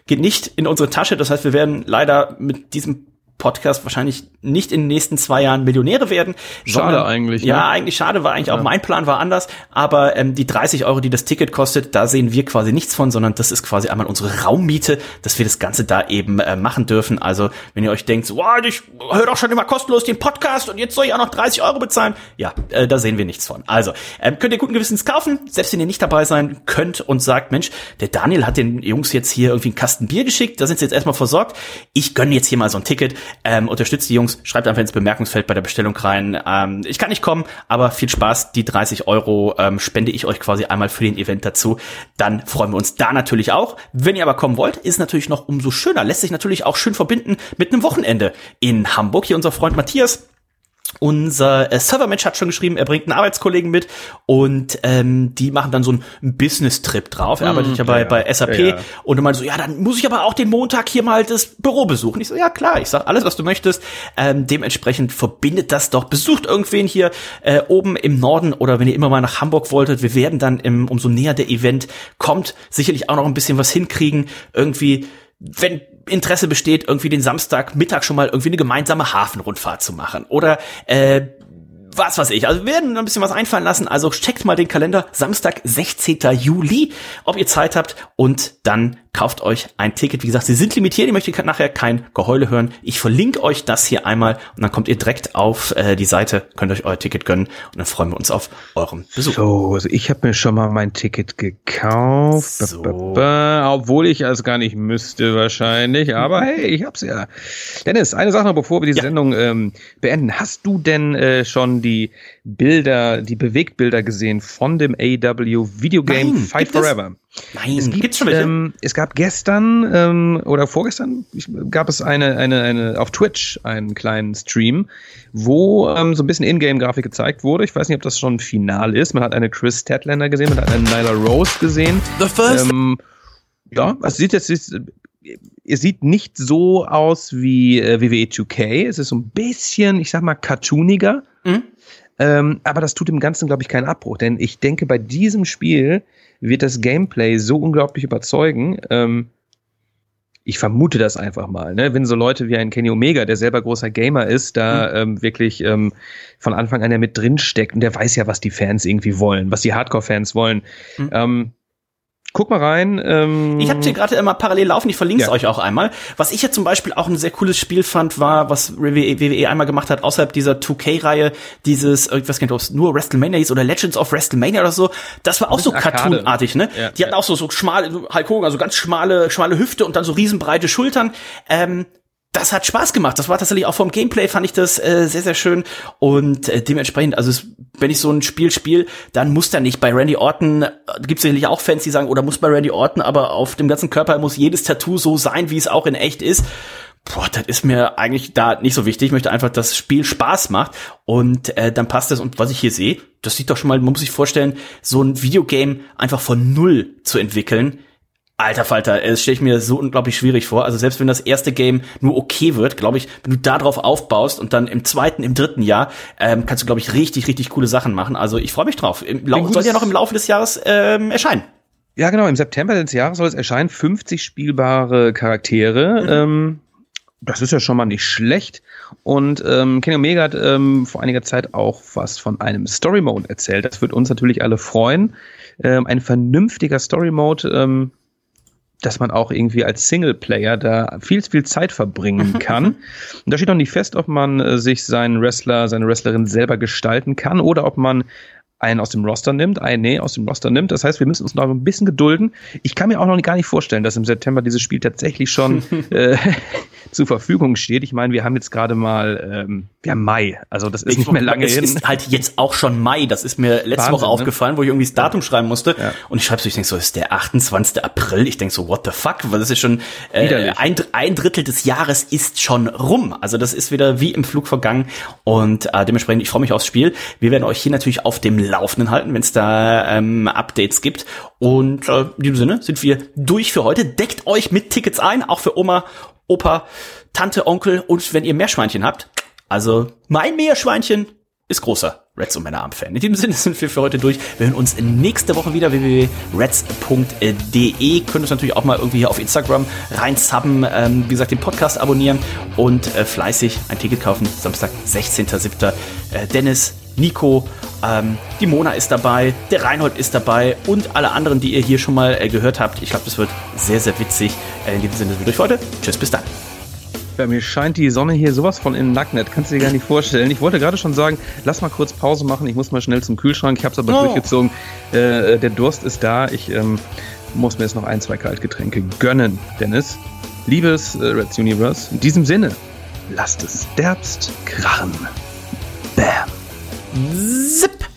geht nicht in unsere Tasche. Das heißt, wir werden leider mit diesem Podcast wahrscheinlich nicht in den nächsten zwei Jahren Millionäre werden. Schade sondern, eigentlich. Ja, ne? eigentlich schade, war eigentlich ja. auch mein Plan war anders. Aber ähm, die 30 Euro, die das Ticket kostet, da sehen wir quasi nichts von, sondern das ist quasi einmal unsere Raummiete, dass wir das Ganze da eben äh, machen dürfen. Also wenn ihr euch denkt, so, wow, ich höre doch schon immer kostenlos den Podcast und jetzt soll ich auch noch 30 Euro bezahlen. Ja, äh, da sehen wir nichts von. Also ähm, könnt ihr guten Gewissens kaufen, selbst wenn ihr nicht dabei sein könnt und sagt, Mensch, der Daniel hat den Jungs jetzt hier irgendwie einen Kasten Bier geschickt, da sind sie jetzt erstmal versorgt. Ich gönne jetzt hier mal so ein Ticket ähm, unterstützt die Jungs, schreibt einfach ins Bemerkungsfeld bei der Bestellung rein. Ähm, ich kann nicht kommen, aber viel Spaß. Die 30 Euro ähm, spende ich euch quasi einmal für den Event dazu. Dann freuen wir uns da natürlich auch. Wenn ihr aber kommen wollt, ist natürlich noch umso schöner. Lässt sich natürlich auch schön verbinden mit einem Wochenende in Hamburg. Hier unser Freund Matthias unser äh, Servermensch hat schon geschrieben, er bringt einen Arbeitskollegen mit und ähm, die machen dann so einen Business-Trip drauf. Er mm, arbeitet ja bei, ja, bei SAP ja, und er meinte so, ja, dann muss ich aber auch den Montag hier mal das Büro besuchen. Ich so, ja klar, ich sag alles, was du möchtest. Ähm, dementsprechend verbindet das doch. Besucht irgendwen hier äh, oben im Norden oder wenn ihr immer mal nach Hamburg wolltet. Wir werden dann im, umso näher der Event kommt, sicherlich auch noch ein bisschen was hinkriegen. Irgendwie, wenn Interesse besteht, irgendwie den Samstagmittag schon mal irgendwie eine gemeinsame Hafenrundfahrt zu machen. Oder äh, was weiß ich. Also wir werden ein bisschen was einfallen lassen. Also checkt mal den Kalender. Samstag, 16. Juli, ob ihr Zeit habt. Und dann kauft euch ein Ticket. Wie gesagt, sie sind limitiert. Ich möchte nachher kein Geheule hören. Ich verlinke euch das hier einmal und dann kommt ihr direkt auf äh, die Seite, könnt euch euer Ticket gönnen und dann freuen wir uns auf euren Besuch. So, also ich habe mir schon mal mein Ticket gekauft, so. ba, ba, ba, obwohl ich es gar nicht müsste wahrscheinlich. Aber hey, ich hab's ja. Dennis, eine Sache noch, bevor wir die ja. Sendung ähm, beenden. Hast du denn äh, schon die Bilder, die Bewegtbilder gesehen von dem AW Videogame Nein, Fight Forever? Nein, es gibt, gibt's schon welche? Ähm, es gab gestern ähm, oder vorgestern ich, gab es eine, eine, eine auf Twitch einen kleinen Stream, wo ähm, so ein bisschen Ingame-Grafik gezeigt wurde. Ich weiß nicht, ob das schon final ist. Man hat eine Chris Statlander gesehen, man hat eine Nyla Rose gesehen. The first. Ähm, ja, es sieht jetzt, es sieht nicht so aus wie äh, WWE 2K. Es ist so ein bisschen, ich sag mal, cartooniger. Mhm. Ähm, aber das tut dem Ganzen, glaube ich, keinen Abbruch. Denn ich denke, bei diesem Spiel wird das Gameplay so unglaublich überzeugen. Ähm, ich vermute das einfach mal, ne? wenn so Leute wie ein Kenny Omega, der selber großer Gamer ist, da mhm. ähm, wirklich ähm, von Anfang an ja mit drin steckt und der weiß ja, was die Fans irgendwie wollen, was die Hardcore-Fans wollen. Mhm. Ähm, Guck mal rein. Ähm ich habe hier gerade immer parallel laufen, ich verlinke es ja. euch auch einmal. Was ich jetzt zum Beispiel auch ein sehr cooles Spiel fand, war, was WWE einmal gemacht hat, außerhalb dieser 2K-Reihe, dieses, ich weiß gar nicht, ob es nur WrestleMania ist oder Legends of WrestleMania oder so, das war auch so cartoonartig, ne? Ja, die hatten auch so, so schmale, Hulk Hogan, also ganz schmale, schmale Hüfte und dann so riesenbreite Schultern. Ähm, das hat Spaß gemacht. Das war tatsächlich auch vom Gameplay fand ich das äh, sehr sehr schön und äh, dementsprechend, also es, wenn ich so ein Spiel spiele, dann muss da nicht bei Randy Orton äh, gibt's sicherlich auch Fans, die sagen, oder muss bei Randy Orton, aber auf dem ganzen Körper muss jedes Tattoo so sein, wie es auch in echt ist. Boah, das ist mir eigentlich da nicht so wichtig. Ich möchte einfach, dass das Spiel Spaß macht und äh, dann passt das. Und was ich hier sehe, das sieht doch schon mal, man muss sich vorstellen, so ein Videogame einfach von null zu entwickeln Alter Falter, es stelle ich mir so unglaublich schwierig vor. Also selbst wenn das erste Game nur okay wird, glaube ich, wenn du da drauf aufbaust und dann im zweiten, im dritten Jahr, ähm, kannst du, glaube ich, richtig, richtig coole Sachen machen. Also ich freue mich drauf. Im Lau soll ja noch im Laufe des Jahres ähm, erscheinen. Ja, genau, im September des Jahres soll es erscheinen. 50 spielbare Charaktere. Mhm. Ähm, das ist ja schon mal nicht schlecht. Und ähm, Kenny Omega hat ähm, vor einiger Zeit auch was von einem Story Mode erzählt. Das wird uns natürlich alle freuen. Ähm, ein vernünftiger Story Mode, ähm, dass man auch irgendwie als Singleplayer da viel, viel Zeit verbringen kann. Und da steht noch nicht fest, ob man äh, sich seinen Wrestler, seine Wrestlerin selber gestalten kann oder ob man einen aus dem Roster nimmt, einen nee, aus dem Roster nimmt. Das heißt, wir müssen uns noch ein bisschen gedulden. Ich kann mir auch noch gar nicht vorstellen, dass im September dieses Spiel tatsächlich schon äh, zur Verfügung steht. Ich meine, wir haben jetzt gerade mal, ähm, haben Mai, also das ist ich, nicht mehr lange es hin. Es ist halt jetzt auch schon Mai. Das ist mir letzte Wahnsinn, Woche ne? aufgefallen, wo ich irgendwie das Datum schreiben musste. Ja. Und ich schreibe so, ich denke so, ist der 28. April. Ich denke so, what the fuck? Weil das ist schon äh, ein, ein Drittel des Jahres ist schon rum. Also das ist wieder wie im Flug vergangen. Und äh, dementsprechend, ich freue mich aufs Spiel. Wir werden euch hier natürlich auf dem Laufenden halten, wenn es da ähm, Updates gibt. Und äh, in diesem Sinne sind wir durch für heute. Deckt euch mit Tickets ein, auch für Oma, Opa, Tante, Onkel und wenn ihr Meerschweinchen habt. Also mein Meerschweinchen ist großer Reds und Männerarm-Fan. In diesem Sinne sind wir für heute durch. Wir hören uns nächste Woche wieder www.reds.de. Könnt uns natürlich auch mal irgendwie hier auf Instagram reinsubben. Ähm, wie gesagt, den Podcast abonnieren und äh, fleißig ein Ticket kaufen. Samstag, 16.07. Äh, Dennis, Nico, ähm, die Mona ist dabei, der Reinhold ist dabei und alle anderen, die ihr hier schon mal äh, gehört habt. Ich glaube, das wird sehr, sehr witzig. Äh, in diesem Sinne sind wir durch für heute. Tschüss, bis dann. Bei mir scheint die Sonne hier sowas von in den Nacken. Das kannst du dir gar nicht vorstellen. Ich wollte gerade schon sagen, lass mal kurz Pause machen. Ich muss mal schnell zum Kühlschrank. Ich habe es aber oh. durchgezogen. Äh, der Durst ist da. Ich ähm, muss mir jetzt noch ein, zwei Kaltgetränke gönnen, Dennis. Liebes äh, Reds Universe, in diesem Sinne, lasst es derbst krachen. Bam. Zip!